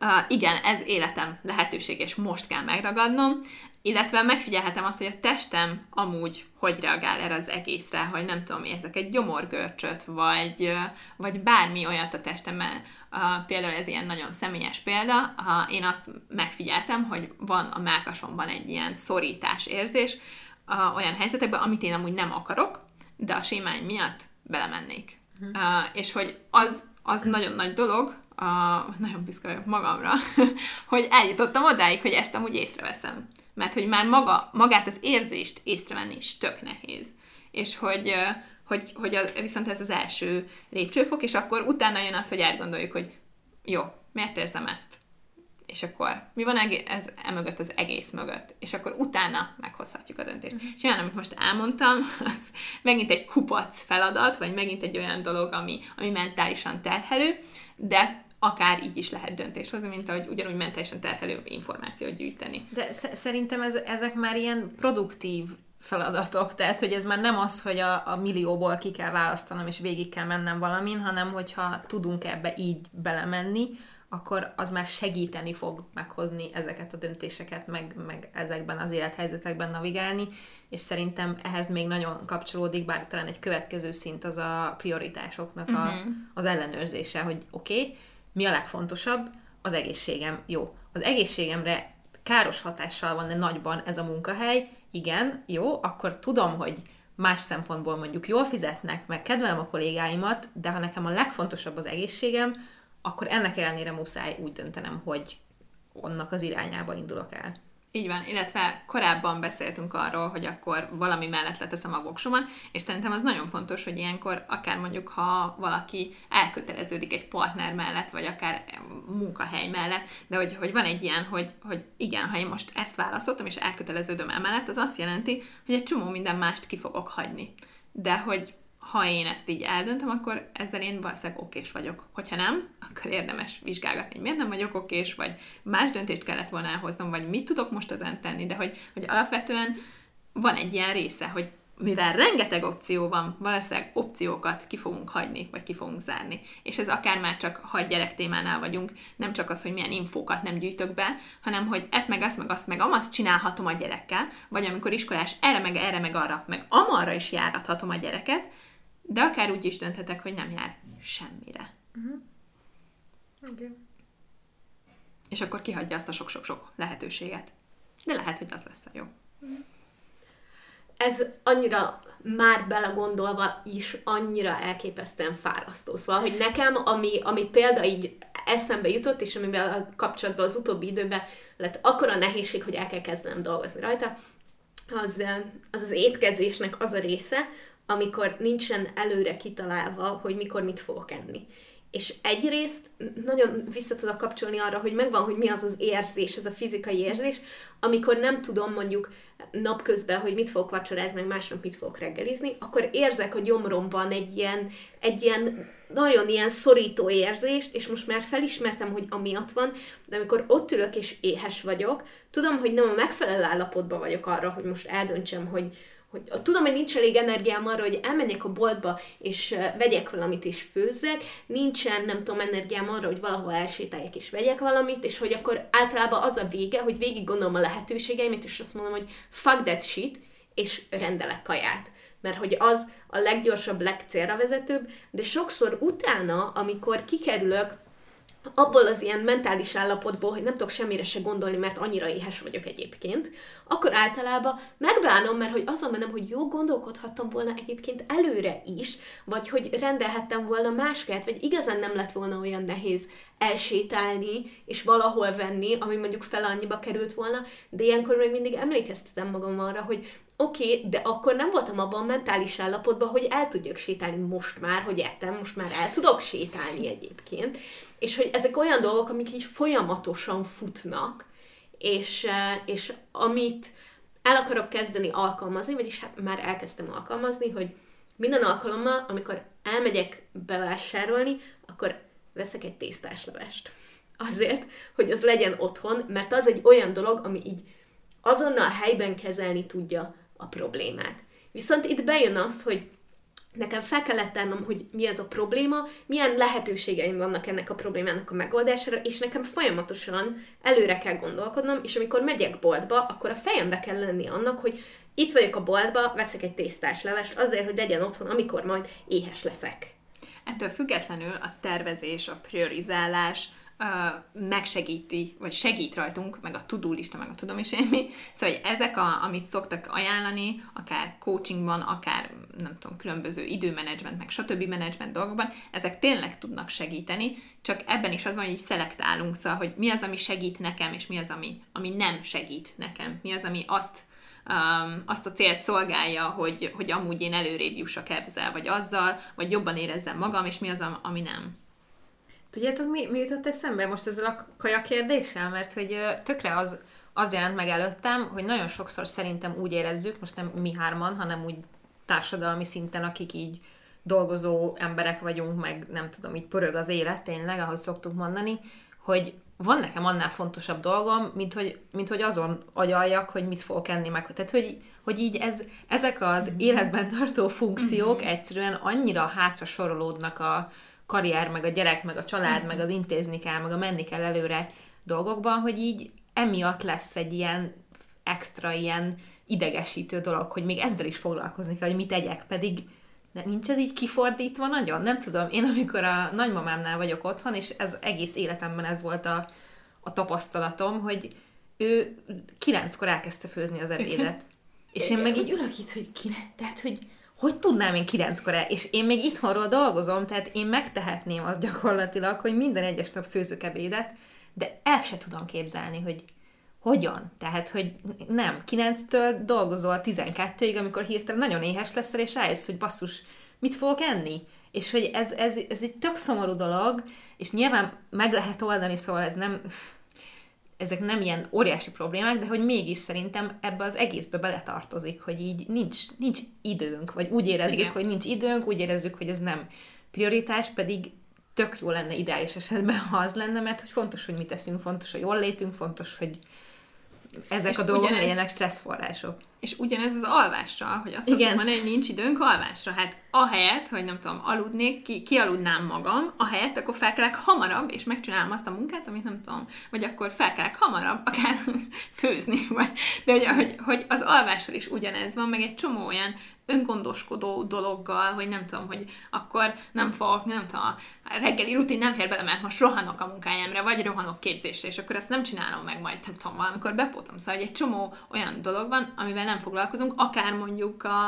uh, igen, ez életem lehetőség, és most kell megragadnom, illetve megfigyelhetem azt, hogy a testem amúgy hogy reagál erre az egészre, hogy nem tudom, érzek egy gyomorgörcsöt, vagy, vagy bármi olyat a testemmel, Uh, például ez ilyen nagyon személyes példa, uh, én azt megfigyeltem, hogy van a mákasomban egy ilyen szorítás érzés uh, olyan helyzetekben, amit én amúgy nem akarok, de a sémány miatt belemennék. Uh, és hogy az, az nagyon nagy dolog, uh, nagyon büszke vagyok magamra, (laughs) hogy eljutottam odáig, hogy ezt amúgy észreveszem. Mert hogy már maga, magát az érzést észrevenni is tök nehéz. És hogy, uh, hogy, hogy a, viszont ez az első lépcsőfok, és akkor utána jön az, hogy átgondoljuk, hogy jó, miért érzem ezt? És akkor mi van ez emögött az egész mögött? És akkor utána meghozhatjuk a döntést. Uh-huh. És olyan, amit most elmondtam, (laughs) az megint egy kupac feladat, vagy megint egy olyan dolog, ami, ami mentálisan terhelő, de akár így is lehet döntést hozni, mint ahogy ugyanúgy mentálisan terhelő információt gyűjteni. De szerintem ez, ezek már ilyen produktív feladatok, tehát hogy ez már nem az, hogy a, a millióból ki kell választanom és végig kell mennem valamin, hanem hogyha tudunk ebbe így belemenni, akkor az már segíteni fog meghozni ezeket a döntéseket, meg, meg ezekben az élethelyzetekben navigálni, és szerintem ehhez még nagyon kapcsolódik, bár talán egy következő szint az a prioritásoknak a, uh-huh. az ellenőrzése, hogy oké, okay, mi a legfontosabb, az egészségem jó. Az egészségemre káros hatással van-e nagyban ez a munkahely, igen, jó, akkor tudom, hogy más szempontból mondjuk jól fizetnek, meg kedvelem a kollégáimat, de ha nekem a legfontosabb az egészségem, akkor ennek ellenére muszáj úgy döntenem, hogy annak az irányába indulok el. Így van, illetve korábban beszéltünk arról, hogy akkor valami mellett leteszem a voksomat, és szerintem az nagyon fontos, hogy ilyenkor akár mondjuk, ha valaki elköteleződik egy partner mellett, vagy akár munkahely mellett, de hogy, hogy van egy ilyen, hogy, hogy igen, ha én most ezt választottam, és elköteleződöm emellett, az azt jelenti, hogy egy csomó minden mást ki fogok hagyni. De hogy ha én ezt így eldöntöm, akkor ezzel én valószínűleg okés vagyok. Hogyha nem, akkor érdemes vizsgálgatni, hogy miért nem vagyok okés, vagy más döntést kellett volna elhoznom, vagy mit tudok most ezen tenni, de hogy, hogy alapvetően van egy ilyen része, hogy mivel rengeteg opció van, valószínűleg opciókat ki fogunk hagyni, vagy ki fogunk zárni. És ez akár már csak ha gyerek témánál vagyunk, nem csak az, hogy milyen infókat nem gyűjtök be, hanem hogy ezt meg azt meg azt meg amazt csinálhatom a gyerekkel, vagy amikor iskolás erre meg erre meg arra, meg amarra is járathatom a gyereket, de akár úgy is dönthetek, hogy nem jár semmire. Uh-huh. És akkor kihagyja azt a sok-sok-sok lehetőséget. De lehet, hogy az lesz a jó. ez annyira már belegondolva is annyira elképesztően fárasztó. Szóval, hogy nekem, ami, ami példa így eszembe jutott, és amivel a kapcsolatban az utóbbi időben lett akkora nehézség, hogy el kell kezdenem dolgozni rajta, az az, az étkezésnek az a része, amikor nincsen előre kitalálva, hogy mikor mit fogok enni. És egyrészt nagyon vissza tudok kapcsolni arra, hogy megvan, hogy mi az az érzés, ez a fizikai érzés, amikor nem tudom mondjuk napközben, hogy mit fogok vacsorázni, meg másnap mit fogok reggelizni, akkor érzek a gyomromban egy ilyen, egy ilyen nagyon ilyen szorító érzést, és most már felismertem, hogy amiatt van, de amikor ott ülök és éhes vagyok, tudom, hogy nem a megfelelő állapotban vagyok arra, hogy most eldöntsem, hogy, hogy tudom, hogy nincs elég energiám arra, hogy elmenjek a boltba, és vegyek valamit, és főzzek, nincsen, nem tudom, energiám arra, hogy valahol elsétáljak, és vegyek valamit, és hogy akkor általában az a vége, hogy végig gondolom a lehetőségeimet, és azt mondom, hogy fuck that shit, és rendelek kaját. Mert hogy az a leggyorsabb, legcélra vezetőbb, de sokszor utána, amikor kikerülök abból az ilyen mentális állapotból, hogy nem tudok semmire se gondolni, mert annyira éhes vagyok egyébként, akkor általában megbánom, mert hogy azon bennem, hogy jó gondolkodhattam volna egyébként előre is, vagy hogy rendelhettem volna máskát, vagy igazán nem lett volna olyan nehéz elsétálni, és valahol venni, ami mondjuk fel annyiba került volna, de ilyenkor még mindig emlékeztetem magam arra, hogy oké, okay, de akkor nem voltam abban a mentális állapotban, hogy el tudjak sétálni most már, hogy ettem, most már el tudok sétálni egyébként. És hogy ezek olyan dolgok, amik így folyamatosan futnak, és, eh, és amit el akarok kezdeni alkalmazni, vagyis hát már elkezdtem alkalmazni, hogy minden alkalommal, amikor elmegyek bevásárolni, akkor veszek egy tésztás levest. Azért, hogy az legyen otthon, mert az egy olyan dolog, ami így azonnal helyben kezelni tudja a problémát. Viszont itt bejön az, hogy nekem fel kellett tennem, hogy mi ez a probléma, milyen lehetőségeim vannak ennek a problémának a megoldására, és nekem folyamatosan előre kell gondolkodnom, és amikor megyek boltba, akkor a fejembe kell lenni annak, hogy itt vagyok a boltba, veszek egy tésztás levest azért, hogy legyen otthon, amikor majd éhes leszek. Ettől függetlenül a tervezés, a priorizálás, megsegíti, vagy segít rajtunk, meg a tudó meg a tudom is én mi. Szóval, hogy ezek, a, amit szoktak ajánlani, akár coachingban, akár nem tudom, különböző időmenedzsment, meg stb. menedzsment dolgokban, ezek tényleg tudnak segíteni, csak ebben is az van, hogy szelektálunk, szóval, hogy mi az, ami segít nekem, és mi az, ami, ami nem segít nekem. Mi az, ami azt um, azt a célt szolgálja, hogy, hogy amúgy én előrébb jussak ezzel, vagy azzal, vagy jobban érezzem magam, és mi az, ami nem. Tudjátok, mi, mi jutott eszembe most ezzel a kaja kérdéssel? Mert hogy tökre az, az jelent meg előttem, hogy nagyon sokszor szerintem úgy érezzük, most nem mi hárman, hanem úgy társadalmi szinten, akik így dolgozó emberek vagyunk, meg nem tudom, így pörög az élet tényleg, ahogy szoktuk mondani, hogy van nekem annál fontosabb dolgom, mint hogy, mint hogy azon agyaljak, hogy mit fogok enni meg. Tehát, hogy, hogy így ez, ezek az mm-hmm. életben tartó funkciók mm-hmm. egyszerűen annyira hátra sorolódnak a karrier, meg a gyerek, meg a család, mm-hmm. meg az intézni kell, meg a menni kell előre dolgokban, hogy így emiatt lesz egy ilyen extra ilyen idegesítő dolog, hogy még ezzel is foglalkozni kell, hogy mit tegyek, pedig de nincs ez így kifordítva nagyon? Nem tudom. Én amikor a nagymamámnál vagyok otthon, és ez egész életemben ez volt a, a tapasztalatom, hogy ő kilenckor elkezdte főzni az ebédet. És én meg így ülök itt, hogy kilenc, tehát, hogy hogy tudnám én kilenckor el, és én még itthonról dolgozom, tehát én megtehetném azt gyakorlatilag, hogy minden egyes nap főzök ebédet, de el se tudom képzelni, hogy hogyan? Tehát, hogy nem, 9-től dolgozol 12-ig, amikor hirtelen nagyon éhes leszel, és rájössz, hogy basszus, mit fogok enni? És hogy ez, ez, ez egy tök szomorú dolog, és nyilván meg lehet oldani, szóval ez nem, ezek nem ilyen óriási problémák, de hogy mégis szerintem ebbe az egészbe beletartozik, hogy így nincs, nincs időnk, vagy úgy érezzük, Igen. hogy nincs időnk, úgy érezzük, hogy ez nem prioritás, pedig tök jó lenne ideális esetben, ha az lenne, mert hogy fontos, hogy mit teszünk, fontos, hogy jól létünk, fontos, hogy ezek és a dolgok ugyanez, legyenek stresszforrások. És ugyanez az alvásra, hogy azt Igen. mondani, hogy nincs időnk alvásra. Hát ahelyett, hogy nem tudom, aludnék, ki, kialudnám magam, ahelyett akkor felkelek hamarabb, és megcsinálom azt a munkát, amit nem tudom, vagy akkor felkelek hamarabb, akár (laughs) főzni, vagy, de hogy, hogy, hogy az alvással is ugyanez van, meg egy csomó olyan öngondoskodó dologgal, hogy nem tudom, hogy akkor nem fogok, nem tudom, a reggeli rutin nem fér bele, mert most rohanok a munkájámra, vagy rohanok képzésre, és akkor ezt nem csinálom meg majd, nem tudom, valamikor bepótom. Szóval egy csomó olyan dolog van, amivel nem foglalkozunk, akár mondjuk a,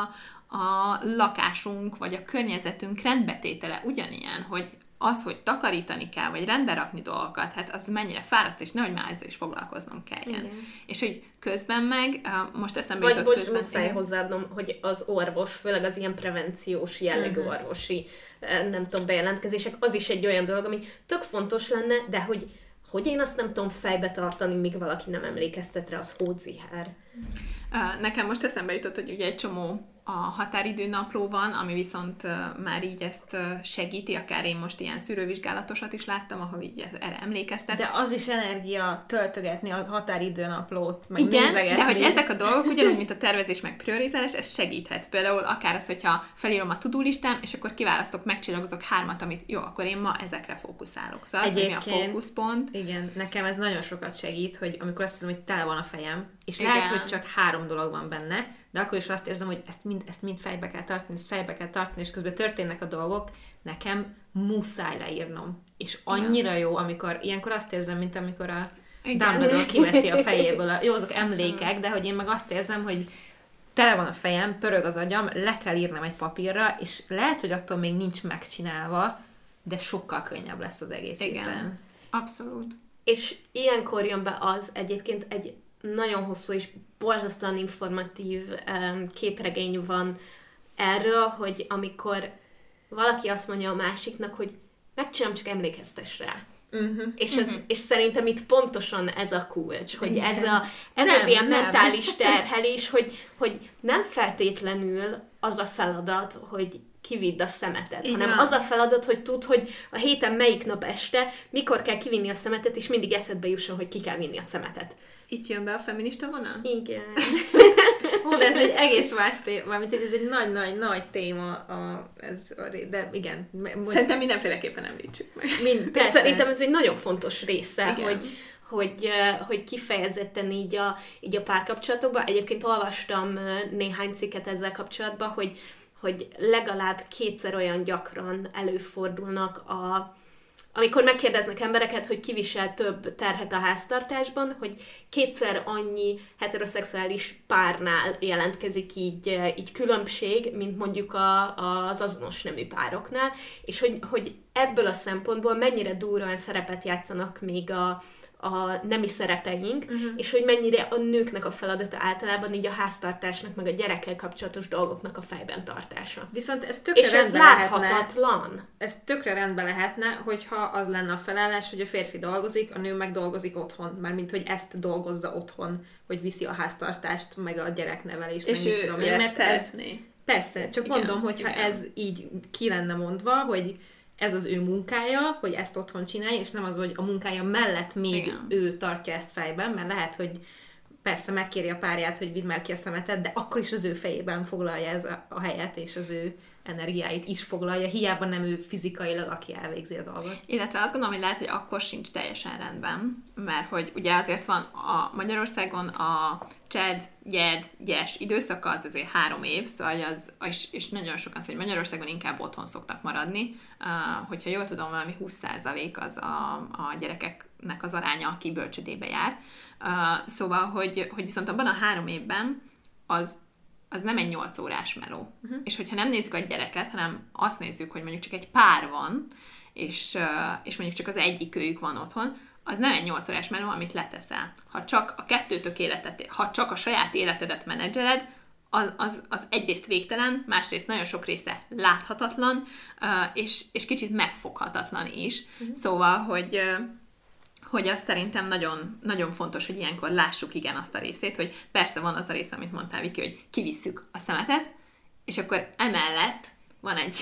a lakásunk, vagy a környezetünk rendbetétele ugyanilyen, hogy az, hogy takarítani kell, vagy rendbe rakni dolgokat, hát az mennyire fáraszt, és nehogy már ezzel is foglalkoznom kelljen. Igen. És hogy közben meg, most eszembe Vagy jutott most közben, muszáj hozzáadnom, hogy az orvos, főleg az ilyen prevenciós jellegű uh-huh. orvosi, nem tudom, bejelentkezések, az is egy olyan dolog, ami tök fontos lenne, de hogy hogy én azt nem tudom fejbe tartani, míg valaki nem emlékeztet rá, az hódzihár. Nekem most eszembe jutott, hogy ugye egy csomó a határidő napló van, ami viszont már így ezt segíti, akár én most ilyen szűrővizsgálatosat is láttam, ahol így erre emlékeztet. De az is energia töltögetni a határidőnaplót, meg Igen, nézegetni. de hogy ezek a dolgok, ugyanúgy, mint a tervezés meg priorizálás, ez segíthet. Például akár az, hogyha felírom a to listám, és akkor kiválasztok, megcsillagozok hármat, amit jó, akkor én ma ezekre fókuszálok. Szóval az, hogy mi a Egyébként- fókuszpont. Igen, nekem ez nagyon sokat segít, hogy amikor azt hiszem, hogy tele van a fejem, és Igen. lehet, hogy csak három dolog van benne, de akkor is azt érzem, hogy ezt mind, ezt mind fejbe kell tartani, ezt fejbe kell tartani, és közben történnek a dolgok, nekem muszáj leírnom. És annyira jó, amikor, ilyenkor azt érzem, mint amikor a Igen. Dumbledore kiveszi a fejéből. A, jó, azok emlékek, de hogy én meg azt érzem, hogy tele van a fejem, pörög az agyam, le kell írnom egy papírra, és lehet, hogy attól még nincs megcsinálva, de sokkal könnyebb lesz az egész Igen. Abszolút. És ilyenkor jön be az egyébként egy nagyon hosszú és borzasztóan informatív um, képregény van erről, hogy amikor valaki azt mondja a másiknak, hogy megcsinálom, csak emlékeztes rá. Uh-huh. És, ez, és szerintem itt pontosan ez a kulcs, hogy ez, a, ez Nem, az ilyen nem. mentális (laughs) terhelés, hogy, hogy nem feltétlenül az a feladat, hogy kividd a szemetet, Így hanem az a feladat, hogy tudd, hogy a héten melyik nap este, mikor kell kivinni a szemetet, és mindig eszedbe jusson, hogy ki kell vinni a szemetet. Itt jön be a feminista vonal? Igen. (laughs) Hú, de ez egy egész más téma, mint ez egy nagy-nagy-nagy téma, a, ez, a de igen, m- mondj- Szerintem mindenféleképpen említsük meg. mind, (laughs) persze. szerintem ez egy nagyon fontos része, Igen. hogy, hogy, hogy kifejezetten így a, így a párkapcsolatokban. Egyébként olvastam néhány cikket ezzel kapcsolatban, hogy, hogy legalább kétszer olyan gyakran előfordulnak a amikor megkérdeznek embereket, hogy ki visel több terhet a háztartásban, hogy kétszer annyi heteroszexuális párnál jelentkezik így, eh, így különbség, mint mondjuk a, az azonos nemű pároknál, és hogy, hogy ebből a szempontból mennyire durván szerepet játszanak még a, a nemi szerepeink, uh-huh. és hogy mennyire a nőknek a feladata általában így a háztartásnak, meg a gyerekkel kapcsolatos dolgoknak a fejben tartása. Viszont ez tökre És ez rendben lehetne, láthatatlan. ez tökre rendben lehetne, hogyha az lenne a felállás, hogy a férfi dolgozik, a nő meg dolgozik otthon, mármint hogy ezt dolgozza otthon, hogy viszi a háztartást, meg a gyereknevelést, És meg ő, tudom ő én, ezt mert ez. Persze, csak Igen, mondom, hogy ha igen. ez így ki lenne mondva, hogy ez az ő munkája, hogy ezt otthon csinálja, és nem az, hogy a munkája mellett még Igen. ő tartja ezt fejben, mert lehet, hogy persze megkéri a párját, hogy vidd már ki a szemetet, de akkor is az ő fejében foglalja ez a, a helyet, és az ő energiáit is foglalja, hiába nem ő fizikailag, aki elvégzi a dolgot. Illetve azt gondolom, hogy lehet, hogy akkor sincs teljesen rendben, mert hogy ugye azért van a Magyarországon a csed, gyed, gyes időszaka az azért három év, szóval az, és, és nagyon sokan, hogy Magyarországon inkább otthon szoktak maradni, uh, hogyha jól tudom, valami 20% az a, a gyerekeknek az aránya, aki bölcsödébe jár. Uh, szóval, hogy, hogy viszont abban a három évben az az nem egy 8 órás meló. Uh-huh. És hogyha nem nézzük a gyereket, hanem azt nézzük, hogy mondjuk csak egy pár van, és, és mondjuk csak az egyik őjük van otthon, az nem egy 8 órás meló, amit leteszel. Ha csak a kettőtök életet, ha csak a saját életedet menedzseled, az, az, az egyrészt végtelen, másrészt nagyon sok része láthatatlan, és, és kicsit megfoghatatlan is. Uh-huh. Szóval, hogy hogy az szerintem nagyon, nagyon fontos, hogy ilyenkor lássuk igen azt a részét, hogy persze van az a rész, amit mondtál, Viki, hogy kivisszük a szemetet, és akkor emellett van egy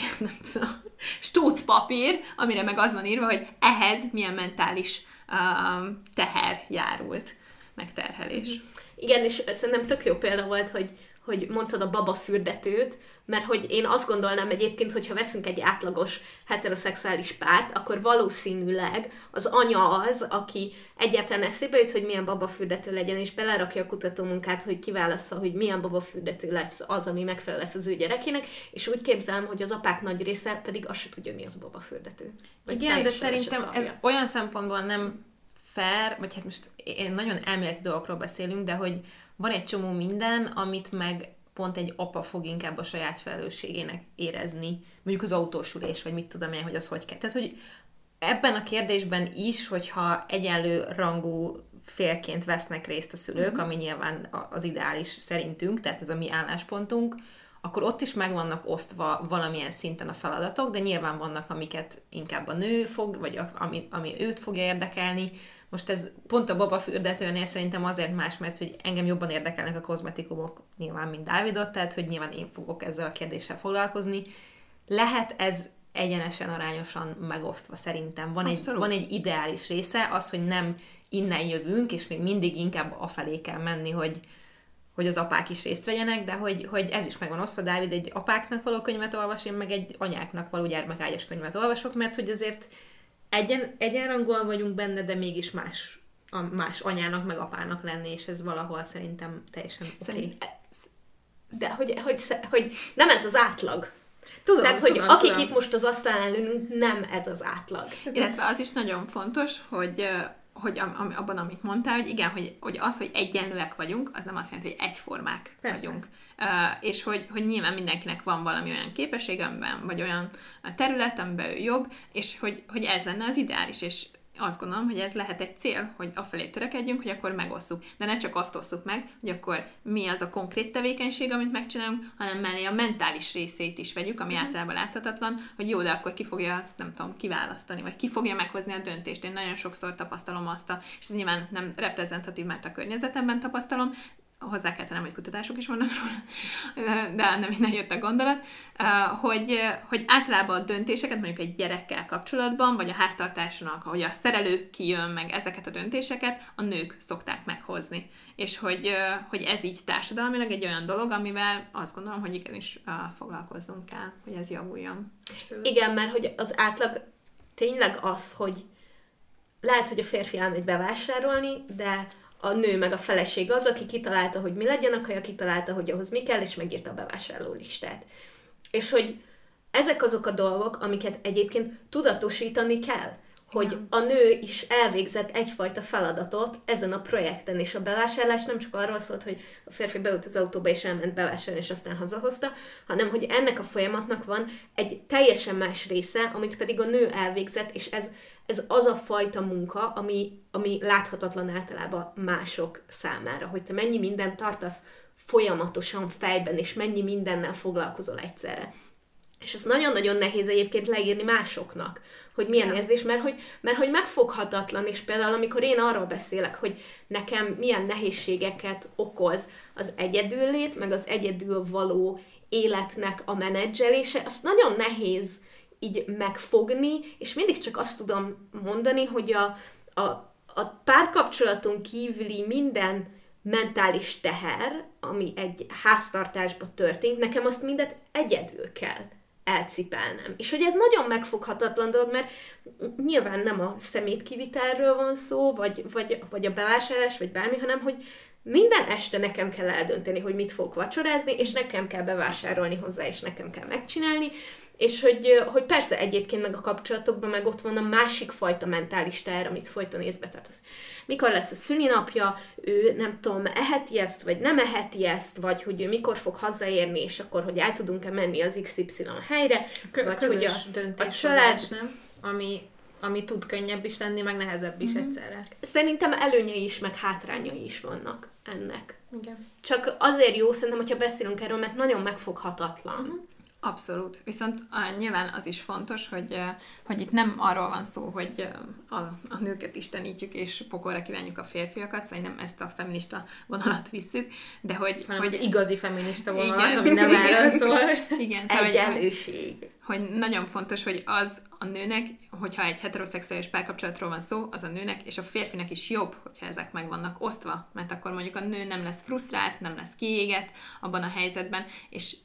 (laughs) stóc papír, amire meg az van írva, hogy ehhez milyen mentális um, teher járult, meg terhelés. Igen, és szerintem tök jó példa volt, hogy, hogy mondtad a baba fürdetőt, mert hogy én azt gondolnám egyébként, hogyha veszünk egy átlagos heteroszexuális párt, akkor valószínűleg az anya az, aki egyáltalán eszébe jut, hogy milyen babafürdető legyen, és belerakja a kutatómunkát, hogy kiválassza, hogy milyen babafürdető lesz az, ami megfelel lesz az ő gyerekének, és úgy képzelem, hogy az apák nagy része pedig azt se tudja, mi az a babafürdető. Vagy Igen, de szerintem ez olyan szempontból nem fair, vagy hát most én nagyon elméleti dolgokról beszélünk, de hogy van egy csomó minden, amit meg pont egy apa fog inkább a saját felelősségének érezni. Mondjuk az autósülés, vagy mit tudom én, hogy az hogy kell. Tehát, hogy ebben a kérdésben is, hogyha egyenlő rangú félként vesznek részt a szülők, uh-huh. ami nyilván az ideális szerintünk, tehát ez a mi álláspontunk, akkor ott is meg vannak osztva valamilyen szinten a feladatok, de nyilván vannak, amiket inkább a nő fog, vagy a, ami, ami őt fogja érdekelni. Most ez pont a babafürdetőnél szerintem azért más, mert hogy engem jobban érdekelnek a kozmetikumok, nyilván, mint Dávidot, tehát hogy nyilván én fogok ezzel a kérdéssel foglalkozni. Lehet ez egyenesen, arányosan megosztva szerintem. Van egy, van egy ideális része, az, hogy nem innen jövünk, és még mindig inkább afelé kell menni, hogy, hogy az apák is részt vegyenek, de hogy, hogy ez is megvan osztva, Dávid egy apáknak való könyvet olvas, én meg egy anyáknak való gyermekágyas könyvet olvasok, mert hogy azért egyen, egyenrangúan vagyunk benne, de mégis más, a más anyának, meg apának lenni, és ez valahol szerintem teljesen oké. Okay. De hogy, hogy, hogy nem ez az átlag. Tudom, Tehát, hogy tudom, akik tudom. itt most az asztalán ülünk, nem ez az átlag. Illetve az is nagyon fontos, hogy hogy am- am- abban, amit mondtál, hogy igen, hogy, hogy az, hogy egyenlőek vagyunk, az nem azt jelenti, hogy egyformák Persze. vagyunk. És hogy, hogy nyilván mindenkinek van valami olyan képesség, amiben, vagy olyan terület, amiben ő jobb, és hogy, hogy ez lenne az ideális, és azt gondolom, hogy ez lehet egy cél, hogy afelé törekedjünk, hogy akkor megosszuk. De ne csak azt osszuk meg, hogy akkor mi az a konkrét tevékenység, amit megcsinálunk, hanem mellé a mentális részét is vegyük, ami általában láthatatlan, hogy jó, de akkor ki fogja azt, nem tudom, kiválasztani, vagy ki fogja meghozni a döntést. Én nagyon sokszor tapasztalom azt, a, és ez nyilván nem reprezentatív, mert a környezetemben tapasztalom, hozzá kell tennem, hogy kutatások is vannak róla, de nem innen jött a gondolat, hogy, hogy általában a döntéseket mondjuk egy gyerekkel kapcsolatban, vagy a háztartásnak, hogy a szerelő kijön, meg ezeket a döntéseket a nők szokták meghozni. És hogy, hogy ez így társadalmilag egy olyan dolog, amivel azt gondolom, hogy igenis foglalkoznunk kell, hogy ez javuljon. Igen, mert hogy az átlag tényleg az, hogy lehet, hogy a férfi elmegy bevásárolni, de a nő meg a feleség az, aki kitalálta, hogy mi legyen a kaja, kitalálta, hogy ahhoz mi kell, és megírta a bevásárló listát. És hogy ezek azok a dolgok, amiket egyébként tudatosítani kell, hogy a nő is elvégzett egyfajta feladatot ezen a projekten, és a bevásárlás nem csak arról szólt, hogy a férfi beült az autóba és elment bevásárolni, és aztán hazahozta, hanem hogy ennek a folyamatnak van egy teljesen más része, amit pedig a nő elvégzett, és ez, ez az a fajta munka, ami, ami láthatatlan általában mások számára, hogy te mennyi mindent tartasz folyamatosan fejben, és mennyi mindennel foglalkozol egyszerre. És ez nagyon-nagyon nehéz egyébként leírni másoknak, hogy milyen ja. érzés, mert hogy, mert hogy megfoghatatlan, és például amikor én arról beszélek, hogy nekem milyen nehézségeket okoz az egyedüllét, meg az egyedül való életnek a menedzselése, azt nagyon nehéz így megfogni, és mindig csak azt tudom mondani, hogy a, a, a párkapcsolaton kívüli minden mentális teher, ami egy háztartásban történt, nekem azt mindet egyedül kell elcipelnem. És hogy ez nagyon megfoghatatlan dolog, mert nyilván nem a szemétkivitelről van szó, vagy, vagy, vagy a bevásárlás, vagy bármi, hanem hogy minden este nekem kell eldönteni, hogy mit fogok vacsorázni, és nekem kell bevásárolni hozzá, és nekem kell megcsinálni, és hogy, hogy persze egyébként meg a kapcsolatokban meg ott van a másik fajta mentális teher, amit folyton észbe tartasz. Mikor lesz a szülinapja, ő nem tudom, eheti ezt, vagy nem eheti ezt, vagy hogy ő mikor fog hazaérni, és akkor, hogy el tudunk-e menni az XY helyre, Kö- vagy hogy a, a család... nem? Ami, ami tud könnyebb is lenni, meg nehezebb is mm-hmm. egyszerre. Szerintem előnyei is, meg hátrányai is vannak ennek. Igen. Csak azért jó szerintem, hogyha beszélünk erről, mert nagyon megfoghatatlan. Uh-huh. Abszolút. Viszont uh, nyilván az is fontos, hogy, uh, hogy itt nem arról van szó, hogy uh, a, a nőket istenítjük, és pokolra kívánjuk a férfiakat, szóval nem ezt a feminista vonalat visszük, de hogy... Hanem hogy az igazi feminista vonalat, Igen. ami nem erről szól. Igen, szóval, hogy, hogy nagyon fontos, hogy az a nőnek, hogyha egy heteroszexuális párkapcsolatról van szó, az a nőnek és a férfinek is jobb, hogyha ezek meg vannak osztva, mert akkor mondjuk a nő nem lesz frusztrált, nem lesz kiégett abban a helyzetben, és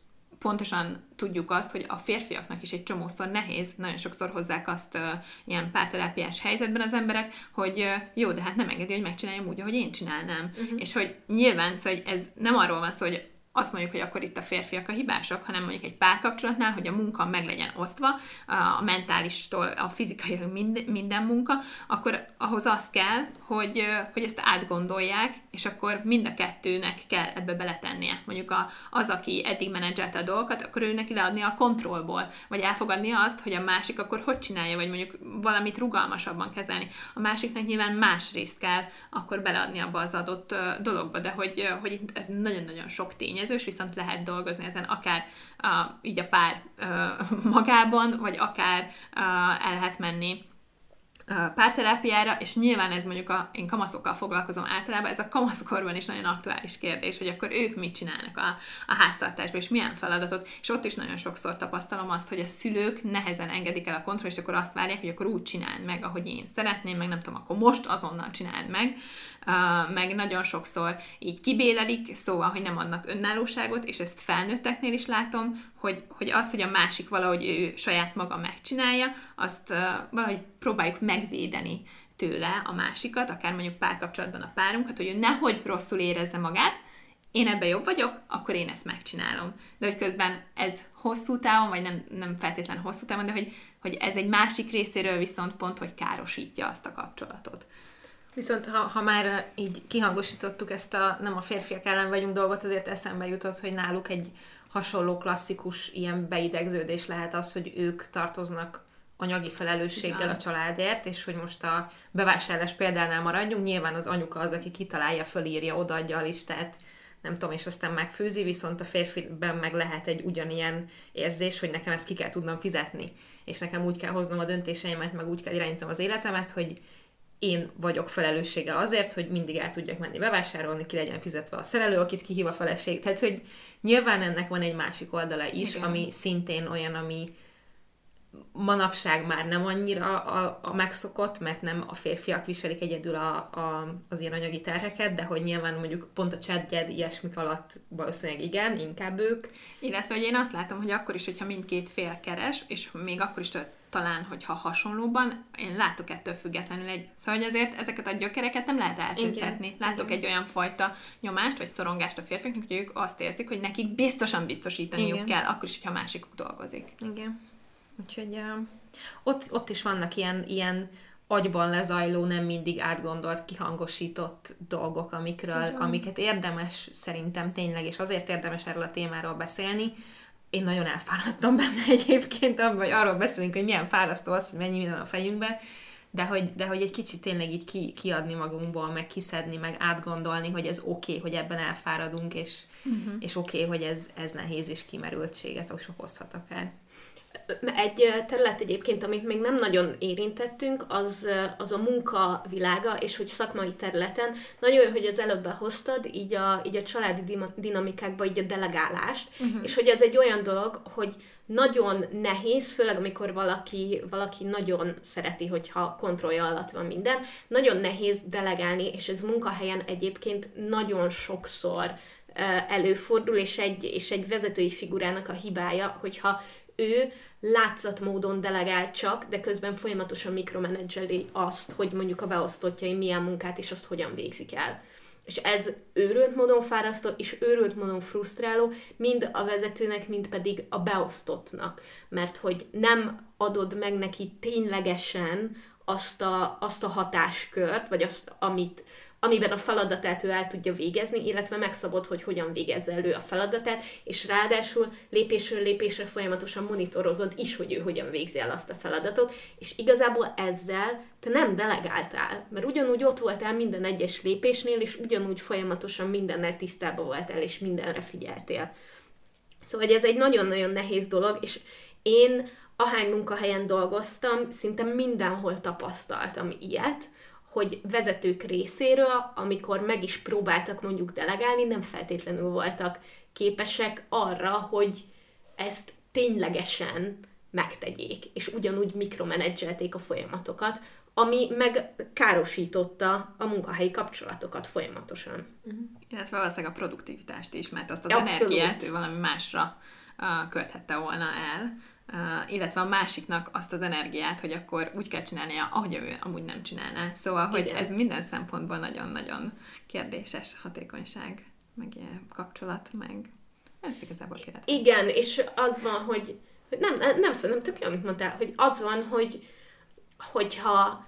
pontosan tudjuk azt, hogy a férfiaknak is egy csomószor nehéz, nagyon sokszor hozzák azt uh, ilyen párterápiás helyzetben az emberek, hogy uh, jó, de hát nem engedi, hogy megcsináljam úgy, ahogy én csinálnám. Uh-huh. És hogy nyilván, szóval hogy ez nem arról van szó, hogy azt mondjuk, hogy akkor itt a férfiak a hibások, hanem mondjuk egy párkapcsolatnál, hogy a munka meg legyen osztva, a mentálistól a fizikai mind, minden munka, akkor ahhoz az kell, hogy, hogy ezt átgondolják, és akkor mind a kettőnek kell ebbe beletennie. Mondjuk a, az, aki eddig menedzselte a dolgokat, akkor ő neki leadni a kontrollból, vagy elfogadni azt, hogy a másik akkor hogy csinálja, vagy mondjuk valamit rugalmasabban kezelni. A másiknak nyilván más részt kell akkor beleadni abba az adott dologba, de hogy, hogy ez nagyon-nagyon sok tény tényezős, viszont lehet dolgozni ezen akár uh, így a pár (laughs) magában, vagy akár el lehet menni párterápiára, és nyilván ez mondjuk a, én kamaszokkal foglalkozom általában, ez a kamaszkorban is nagyon aktuális kérdés, hogy akkor ők mit csinálnak a, a háztartásban, és milyen feladatot, és ott is nagyon sokszor tapasztalom azt, hogy a szülők nehezen engedik el a kontroll, és akkor azt várják, hogy akkor úgy csináld meg, ahogy én szeretném, meg nem tudom, akkor most azonnal csináld meg, meg nagyon sokszor így kibélelik, szóval, hogy nem adnak önállóságot, és ezt felnőtteknél is látom, hogy, hogy azt, hogy a másik valahogy ő saját maga megcsinálja, azt valahogy próbáljuk megvédeni tőle a másikat, akár mondjuk párkapcsolatban a párunkat, hogy ő nehogy rosszul érezze magát, én ebben jobb vagyok, akkor én ezt megcsinálom. De hogy közben ez hosszú távon, vagy nem, nem feltétlen hosszú távon, de hogy, hogy ez egy másik részéről viszont pont, hogy károsítja azt a kapcsolatot. Viszont ha, ha már így kihangosítottuk ezt a nem a férfiak ellen vagyunk dolgot, azért eszembe jutott, hogy náluk egy hasonló klasszikus ilyen beidegződés lehet az, hogy ők tartoznak anyagi felelősséggel a családért, és hogy most a bevásárlás példánál maradjunk, nyilván az anyuka az, aki kitalálja, fölírja, odaadja a listát, nem tudom, és aztán megfőzi, viszont a férfiben meg lehet egy ugyanilyen érzés, hogy nekem ezt ki kell tudnom fizetni, és nekem úgy kell hoznom a döntéseimet, meg úgy kell irányítanom az életemet, hogy én vagyok felelőssége azért, hogy mindig el tudjak menni bevásárolni, ki legyen fizetve a szerelő, akit kihív a feleség. Tehát, hogy nyilván ennek van egy másik oldala is, Igen. ami szintén olyan, ami manapság már nem annyira a, a megszokott, mert nem a férfiak viselik egyedül a, a, az ilyen anyagi terheket, de hogy nyilván mondjuk pont a chatjed ilyesmik alatt valószínűleg igen, inkább ők. Illetve, hogy én azt látom, hogy akkor is, hogyha mindkét fél keres, és még akkor is talán, hogyha hasonlóban, én látok ettől függetlenül egy... Szóval, hogy azért ezeket a gyökereket nem lehet eltüntetni. Látok Igen. egy olyan fajta nyomást, vagy szorongást a férfiaknak, hogy ők azt érzik, hogy nekik biztosan biztosítaniuk Igen. kell, akkor is, hogyha másik dolgozik. Igen. Úgyhogy uh, ott, ott is vannak ilyen, ilyen agyban lezajló, nem mindig átgondolt, kihangosított dolgok, amikről, Igen. amiket érdemes szerintem tényleg, és azért érdemes erről a témáról beszélni, én nagyon elfáradtam benne (laughs) egyébként, vagy arról beszélünk, hogy milyen fárasztó az, hogy mennyi minden a fejünkben, de hogy, de hogy egy kicsit tényleg így ki, kiadni magunkból, meg kiszedni, meg átgondolni, hogy ez oké, okay, hogy ebben elfáradunk, és, uh-huh. és oké, okay, hogy ez, ez nehéz és kimerültséget okozhat akár. Egy terület egyébként, amit még nem nagyon érintettünk, az, az a munka világa, és hogy szakmai területen nagyon jó, hogy az előbb behoztad, így a, így a családi dinamikákba, így a delegálást, uh-huh. és hogy ez egy olyan dolog, hogy nagyon nehéz, főleg amikor valaki, valaki nagyon szereti, hogyha kontrollja alatt van minden, nagyon nehéz delegálni, és ez munkahelyen egyébként nagyon sokszor előfordul, és egy, és egy vezetői figurának a hibája, hogyha ő látszatmódon delegál csak, de közben folyamatosan mikromenedzseli azt, hogy mondjuk a beosztottjai milyen munkát és azt hogyan végzik el. És ez őrült módon fárasztó, és őrült módon frusztráló, mind a vezetőnek, mind pedig a beosztottnak. Mert hogy nem adod meg neki ténylegesen azt a, azt a hatáskört, vagy azt, amit, amiben a feladatát ő el tudja végezni, illetve megszabod, hogy hogyan végezze elő a feladatát, és ráadásul lépésről lépésre folyamatosan monitorozod is, hogy ő hogyan végzi el azt a feladatot, és igazából ezzel te nem delegáltál, mert ugyanúgy ott voltál minden egyes lépésnél, és ugyanúgy folyamatosan mindennel tisztában voltál, és mindenre figyeltél. Szóval ez egy nagyon-nagyon nehéz dolog, és én ahány munkahelyen dolgoztam, szinte mindenhol tapasztaltam ilyet, hogy vezetők részéről, amikor meg is próbáltak mondjuk delegálni, nem feltétlenül voltak képesek arra, hogy ezt ténylegesen megtegyék, és ugyanúgy mikromenedzselték a folyamatokat, ami meg károsította a munkahelyi kapcsolatokat folyamatosan. Uh-huh. Illetve valószínűleg a produktivitást is, mert azt az Abszolút. energiát ő valami másra uh, költhette volna el, illetve a másiknak azt az energiát, hogy akkor úgy kell csinálnia, ahogy ő amúgy nem csinálná. Szóval, hogy Igen. ez minden szempontból nagyon-nagyon kérdéses hatékonyság, meg ilyen kapcsolat, meg ez igazából kérdés. Igen, és az van, hogy nem, nem, nem szerintem tök jó, amit mondtál, hogy az van, hogy hogyha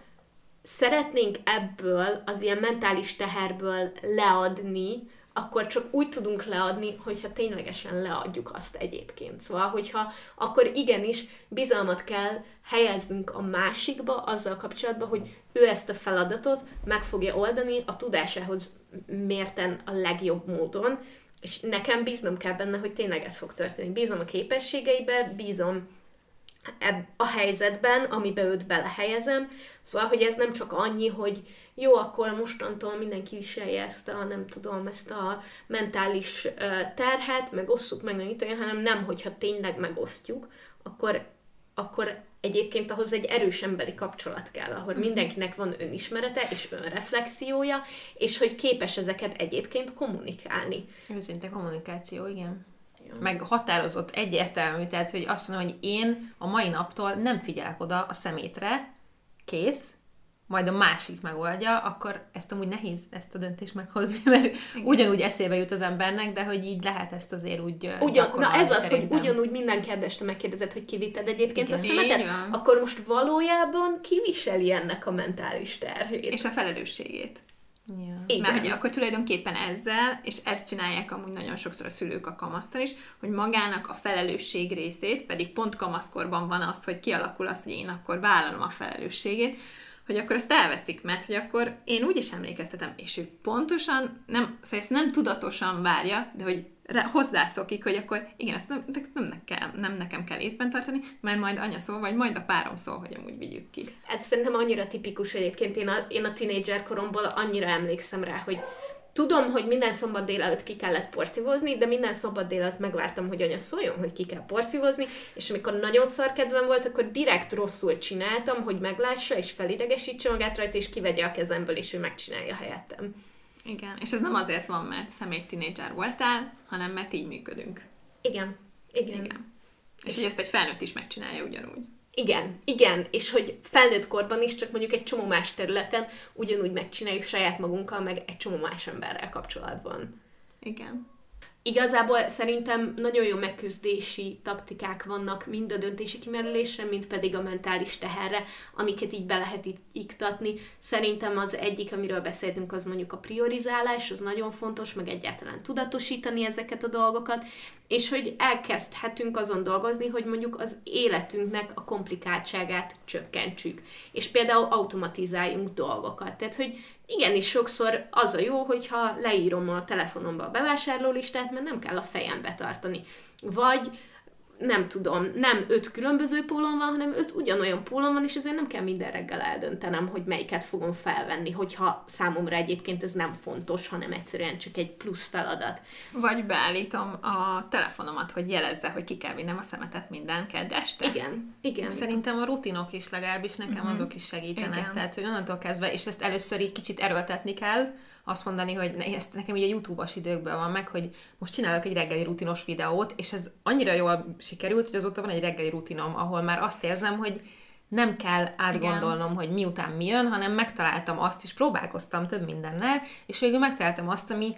szeretnénk ebből, az ilyen mentális teherből leadni, akkor csak úgy tudunk leadni, hogyha ténylegesen leadjuk azt egyébként. Szóval, hogyha akkor igenis bizalmat kell helyeznünk a másikba azzal kapcsolatban, hogy ő ezt a feladatot meg fogja oldani a tudásához mérten a legjobb módon, és nekem bíznom kell benne, hogy tényleg ez fog történni. Bízom a képességeibe, bízom ebb a helyzetben, amiben őt belehelyezem. Szóval, hogy ez nem csak annyi, hogy jó, akkor mostantól mindenki viselje ezt a, nem tudom, ezt a mentális terhet, meg osszuk meg, meg olyan, hanem nem, hogyha tényleg megosztjuk, akkor, akkor egyébként ahhoz egy erős emberi kapcsolat kell, ahol mindenkinek van önismerete és önreflexiója, és hogy képes ezeket egyébként kommunikálni. Őszinte kommunikáció, igen. Meg határozott, egyértelmű, tehát hogy azt mondom, hogy én a mai naptól nem figyelek oda a szemétre, kész, majd a másik megoldja, akkor ezt amúgy nehéz ezt a döntést meghozni, (laughs) mert Igen. ugyanúgy eszébe jut az embernek, de hogy így lehet ezt azért úgy Ugyan, na ez az, szerintem. hogy ugyanúgy minden kérdésre megkérdezed, hogy kivitted egyébként Igen. a szemetet, akkor most valójában kiviseli ennek a mentális terhét. És a felelősségét. Ja. Igen. Mert hogy akkor tulajdonképpen ezzel, és ezt csinálják amúgy nagyon sokszor a szülők a kamasztal is, hogy magának a felelősség részét, pedig pont kamaszkorban van az, hogy kialakul az, hogy én akkor vállalom a felelősségét, hogy akkor ezt elveszik, mert hogy akkor én úgy is emlékeztetem, és ő pontosan, nem, szóval ezt nem tudatosan várja, de hogy hozzászokik, hogy akkor igen, ezt nem, nem, ne kell, nem nekem kell észben tartani, mert majd anya szól, vagy majd a párom szól, hogy amúgy vigyük ki. Ez szerintem annyira tipikus egyébként, én a, én a tínédzser koromból annyira emlékszem rá, hogy tudom, hogy minden szombat délelőtt ki kellett porszívozni, de minden szombat délelőtt megvártam, hogy anya szóljon, hogy ki kell porszívozni, és amikor nagyon szar kedvem volt, akkor direkt rosszul csináltam, hogy meglássa és felidegesítse magát rajta, és kivegye a kezemből, és ő megcsinálja helyettem. Igen, és ez nem azért van, mert szemét tinédzser voltál, hanem mert így működünk. Igen, igen. Igen. És hogy ezt egy felnőtt is megcsinálja ugyanúgy. Igen, igen, és hogy felnőtt korban is, csak mondjuk egy csomó más területen ugyanúgy megcsináljuk saját magunkkal, meg egy csomó más emberrel kapcsolatban. Igen. Igazából szerintem nagyon jó megküzdési taktikák vannak mind a döntési kimerülésre, mind pedig a mentális teherre, amiket így be lehet iktatni. Szerintem az egyik, amiről beszéltünk, az mondjuk a priorizálás, az nagyon fontos, meg egyáltalán tudatosítani ezeket a dolgokat, és hogy elkezdhetünk azon dolgozni, hogy mondjuk az életünknek a komplikáltságát csökkentsük. És például automatizáljunk dolgokat. Tehát, hogy igenis sokszor az a jó, hogyha leírom a telefonomba a bevásárlólistát, mert nem kell a fejembe tartani. Vagy nem tudom, nem öt különböző pólom van, hanem öt ugyanolyan pólom van, és ezért nem kell minden reggel eldöntenem, hogy melyiket fogom felvenni, hogyha számomra egyébként ez nem fontos, hanem egyszerűen csak egy plusz feladat. Vagy beállítom a telefonomat, hogy jelezze, hogy ki kell vinnem a szemetet minden kedd este. Igen, igen. Szerintem a rutinok is legalábbis nekem uh-huh. azok is segítenek. Igen. Tehát, hogy onnantól kezdve, és ezt először így kicsit erőltetni kell, azt mondani, hogy ne, ezt nekem ugye YouTube-os időkben van meg, hogy most csinálok egy reggeli rutinos videót, és ez annyira jól sikerült, hogy azóta van egy reggeli rutinom, ahol már azt érzem, hogy nem kell átgondolnom, Igen. hogy miután mi jön, hanem megtaláltam azt, és próbálkoztam több mindennel, és végül megtaláltam azt, ami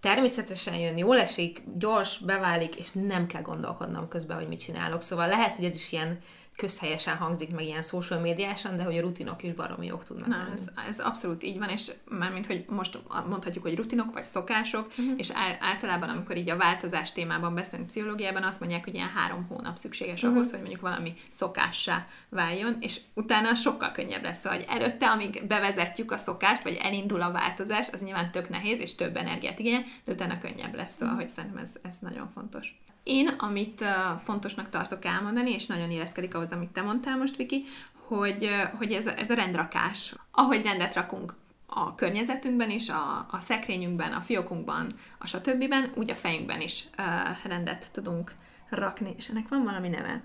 természetesen jön, jól esik, gyors, beválik, és nem kell gondolkodnom közben, hogy mit csinálok. Szóval lehet, hogy ez is ilyen közhelyesen hangzik, meg ilyen social médiásan, de hogy a rutinok is baromi jók tudnak Na, lenni. ez, ez abszolút így van, és mármint, hogy most mondhatjuk, hogy rutinok vagy szokások, uh-huh. és ál- általában, amikor így a változás témában beszélünk pszichológiában, azt mondják, hogy ilyen három hónap szükséges uh-huh. ahhoz, hogy mondjuk valami szokássá váljon, és utána sokkal könnyebb lesz, szóval, hogy előtte, amíg bevezetjük a szokást, vagy elindul a változás, az nyilván tök nehéz, és több energiát igényel, de utána könnyebb lesz, szóval, hogy szerintem ez, ez nagyon fontos. Én, amit uh, fontosnak tartok elmondani, és nagyon illeszkedik ahhoz, amit te mondtál most, Viki, hogy, uh, hogy ez, a, ez a rendrakás. Ahogy rendet rakunk a környezetünkben is, a, a szekrényünkben, a fiókunkban, a stb. úgy a fejünkben is uh, rendet tudunk rakni. És ennek van valami neve,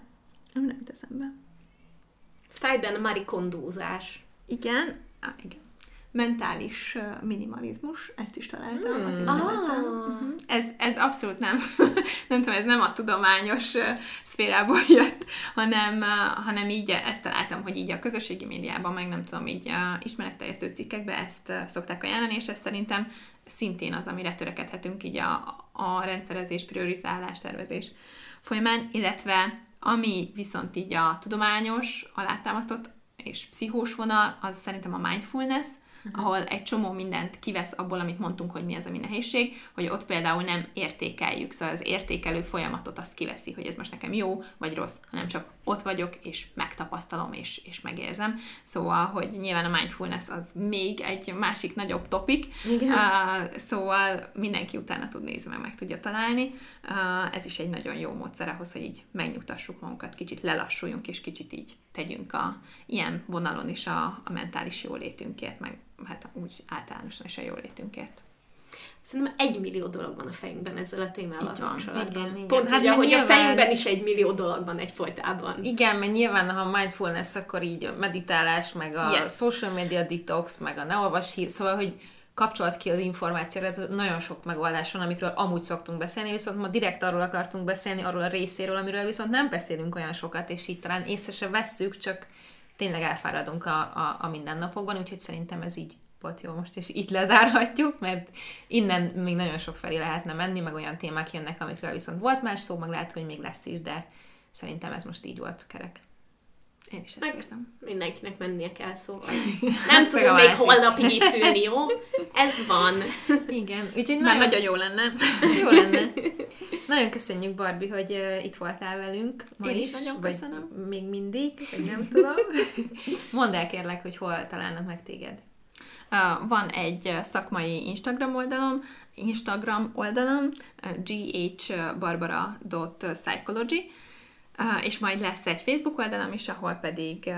ami nem jut eszembe. Fejben marikondózás. Igen, ah, igen. Mentális minimalizmus, ezt is találtam hmm. az interneten. Ah. Uh-huh. Ez, ez abszolút nem, (laughs) nem tudom, ez nem a tudományos szférából (laughs) jött, hanem, hanem így ezt találtam, hogy így a közösségi médiában, meg nem tudom, így a ismeretterjesztő cikkekben ezt szokták ajánlani, és ez szerintem szintén az, amire törekedhetünk így a, a rendszerezés, priorizálás, tervezés folyamán, illetve ami viszont így a tudományos, alátámasztott és pszichós vonal, az szerintem a mindfulness. Ahol egy csomó mindent kivesz abból, amit mondtunk, hogy mi az, ami nehézség, hogy ott például nem értékeljük, szóval az értékelő folyamatot azt kiveszi, hogy ez most nekem jó vagy rossz, hanem csak ott vagyok, és megtapasztalom, és, és megérzem. Szóval, hogy nyilván a mindfulness az még egy másik nagyobb topik, Igen. Uh, szóval mindenki utána tud nézni, meg meg tudja találni. Uh, ez is egy nagyon jó módszer ahhoz, hogy így megnyugtassuk magunkat, kicsit lelassuljunk, és kicsit így tegyünk a ilyen vonalon is a, a mentális jólétünkért, meg hát úgy általánosan is a jólétünkért. Szerintem egy millió dolog van a fejünkben ezzel a témával Így van. kapcsolatban. Igen, igen. Pont Hát ugye, hogy nyilván- a fejünkben is egy millió dolog van egyfolytában. Igen, mert nyilván, ha mindfulness, akkor így a meditálás, meg a Yes. social media detox, meg a ne olvas hír, szóval, hogy kapcsolat ki az információra, ez nagyon sok megoldás van, amikről amúgy szoktunk beszélni, viszont ma direkt arról akartunk beszélni, arról a részéről, amiről viszont nem beszélünk olyan sokat, és így talán észre se vesszük, csak tényleg elfáradunk a, a, a mindennapokban, úgyhogy szerintem ez így volt jó most, és itt lezárhatjuk, mert innen még nagyon sok felé lehetne menni, meg olyan témák jönnek, amikről viszont volt más szó, meg lehet, hogy még lesz is, de szerintem ez most így volt kerek. Én is ezt Meg- érzem. Mindenkinek mennie kell, szóval (laughs) nem Ez meg tudunk még holnapig itt ülni, jó? Ez van. Igen, úgyhogy Már nagyon, nagyon jó lenne. (laughs) jó lenne. Nagyon köszönjük, Barbie, hogy uh, itt voltál velünk ma Én is nagyon vagy köszönöm. még mindig, vagy nem tudom. (laughs) Mondd el kérlek, hogy hol találnak meg téged. Uh, van egy szakmai Instagram oldalom, Instagram oldalom, uh, ghbarbara.psychology, és majd lesz egy Facebook oldalam is, ahol pedig uh,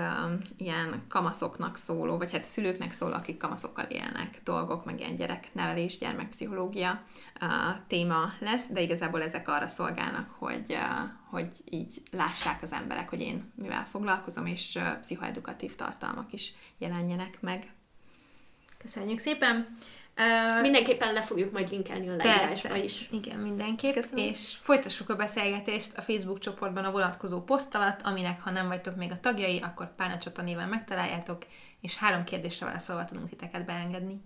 ilyen kamaszoknak szóló, vagy hát szülőknek szóló, akik kamaszokkal élnek dolgok, meg ilyen gyereknevelés, gyermekpszichológia uh, téma lesz, de igazából ezek arra szolgálnak, hogy, uh, hogy így lássák az emberek, hogy én mivel foglalkozom, és uh, pszichoedukatív tartalmak is jelenjenek meg. Köszönjük szépen! Uh, Mindenképpen le fogjuk majd linkelni a leírásba is. Igen, mindenképp. Köszönöm. És folytassuk a beszélgetést a Facebook csoportban a vonatkozó poszt alatt, aminek ha nem vagytok még a tagjai, akkor Pálnacsata néven megtaláljátok, és három kérdésre válaszolva tudunk titeket beengedni.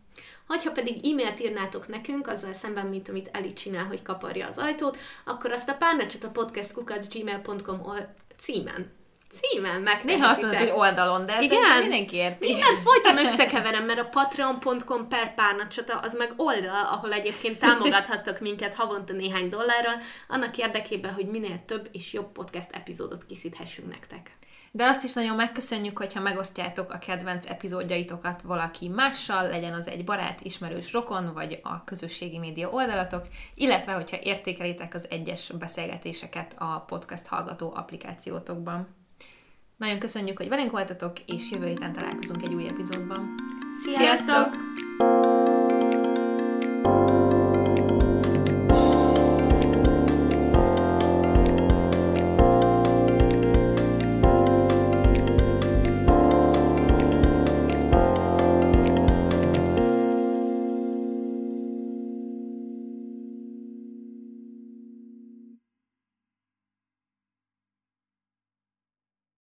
Hogyha pedig e-mailt írnátok nekünk, azzal szemben, mint amit Eli csinál, hogy kaparja az ajtót, akkor azt a párnacsata podcast gmail.com ol- címen. Címen megtehetitek. Néha azt mondod, hogy oldalon, de Igen? Igen? mindenki érti. Igen, folyton (laughs) összekeverem, mert a patreon.com per párnacsata az meg oldal, ahol egyébként támogathattok minket havonta néhány dollárral, annak érdekében, hogy minél több és jobb podcast epizódot készíthessünk nektek. De azt is nagyon megköszönjük, hogyha megosztjátok a kedvenc epizódjaitokat valaki mással, legyen az egy barát, ismerős rokon, vagy a közösségi média oldalatok, illetve hogyha értékelitek az egyes beszélgetéseket a podcast hallgató applikációtokban. Nagyon köszönjük, hogy velünk voltatok, és jövő héten találkozunk egy új epizódban. Sziasztok! Sziasztok!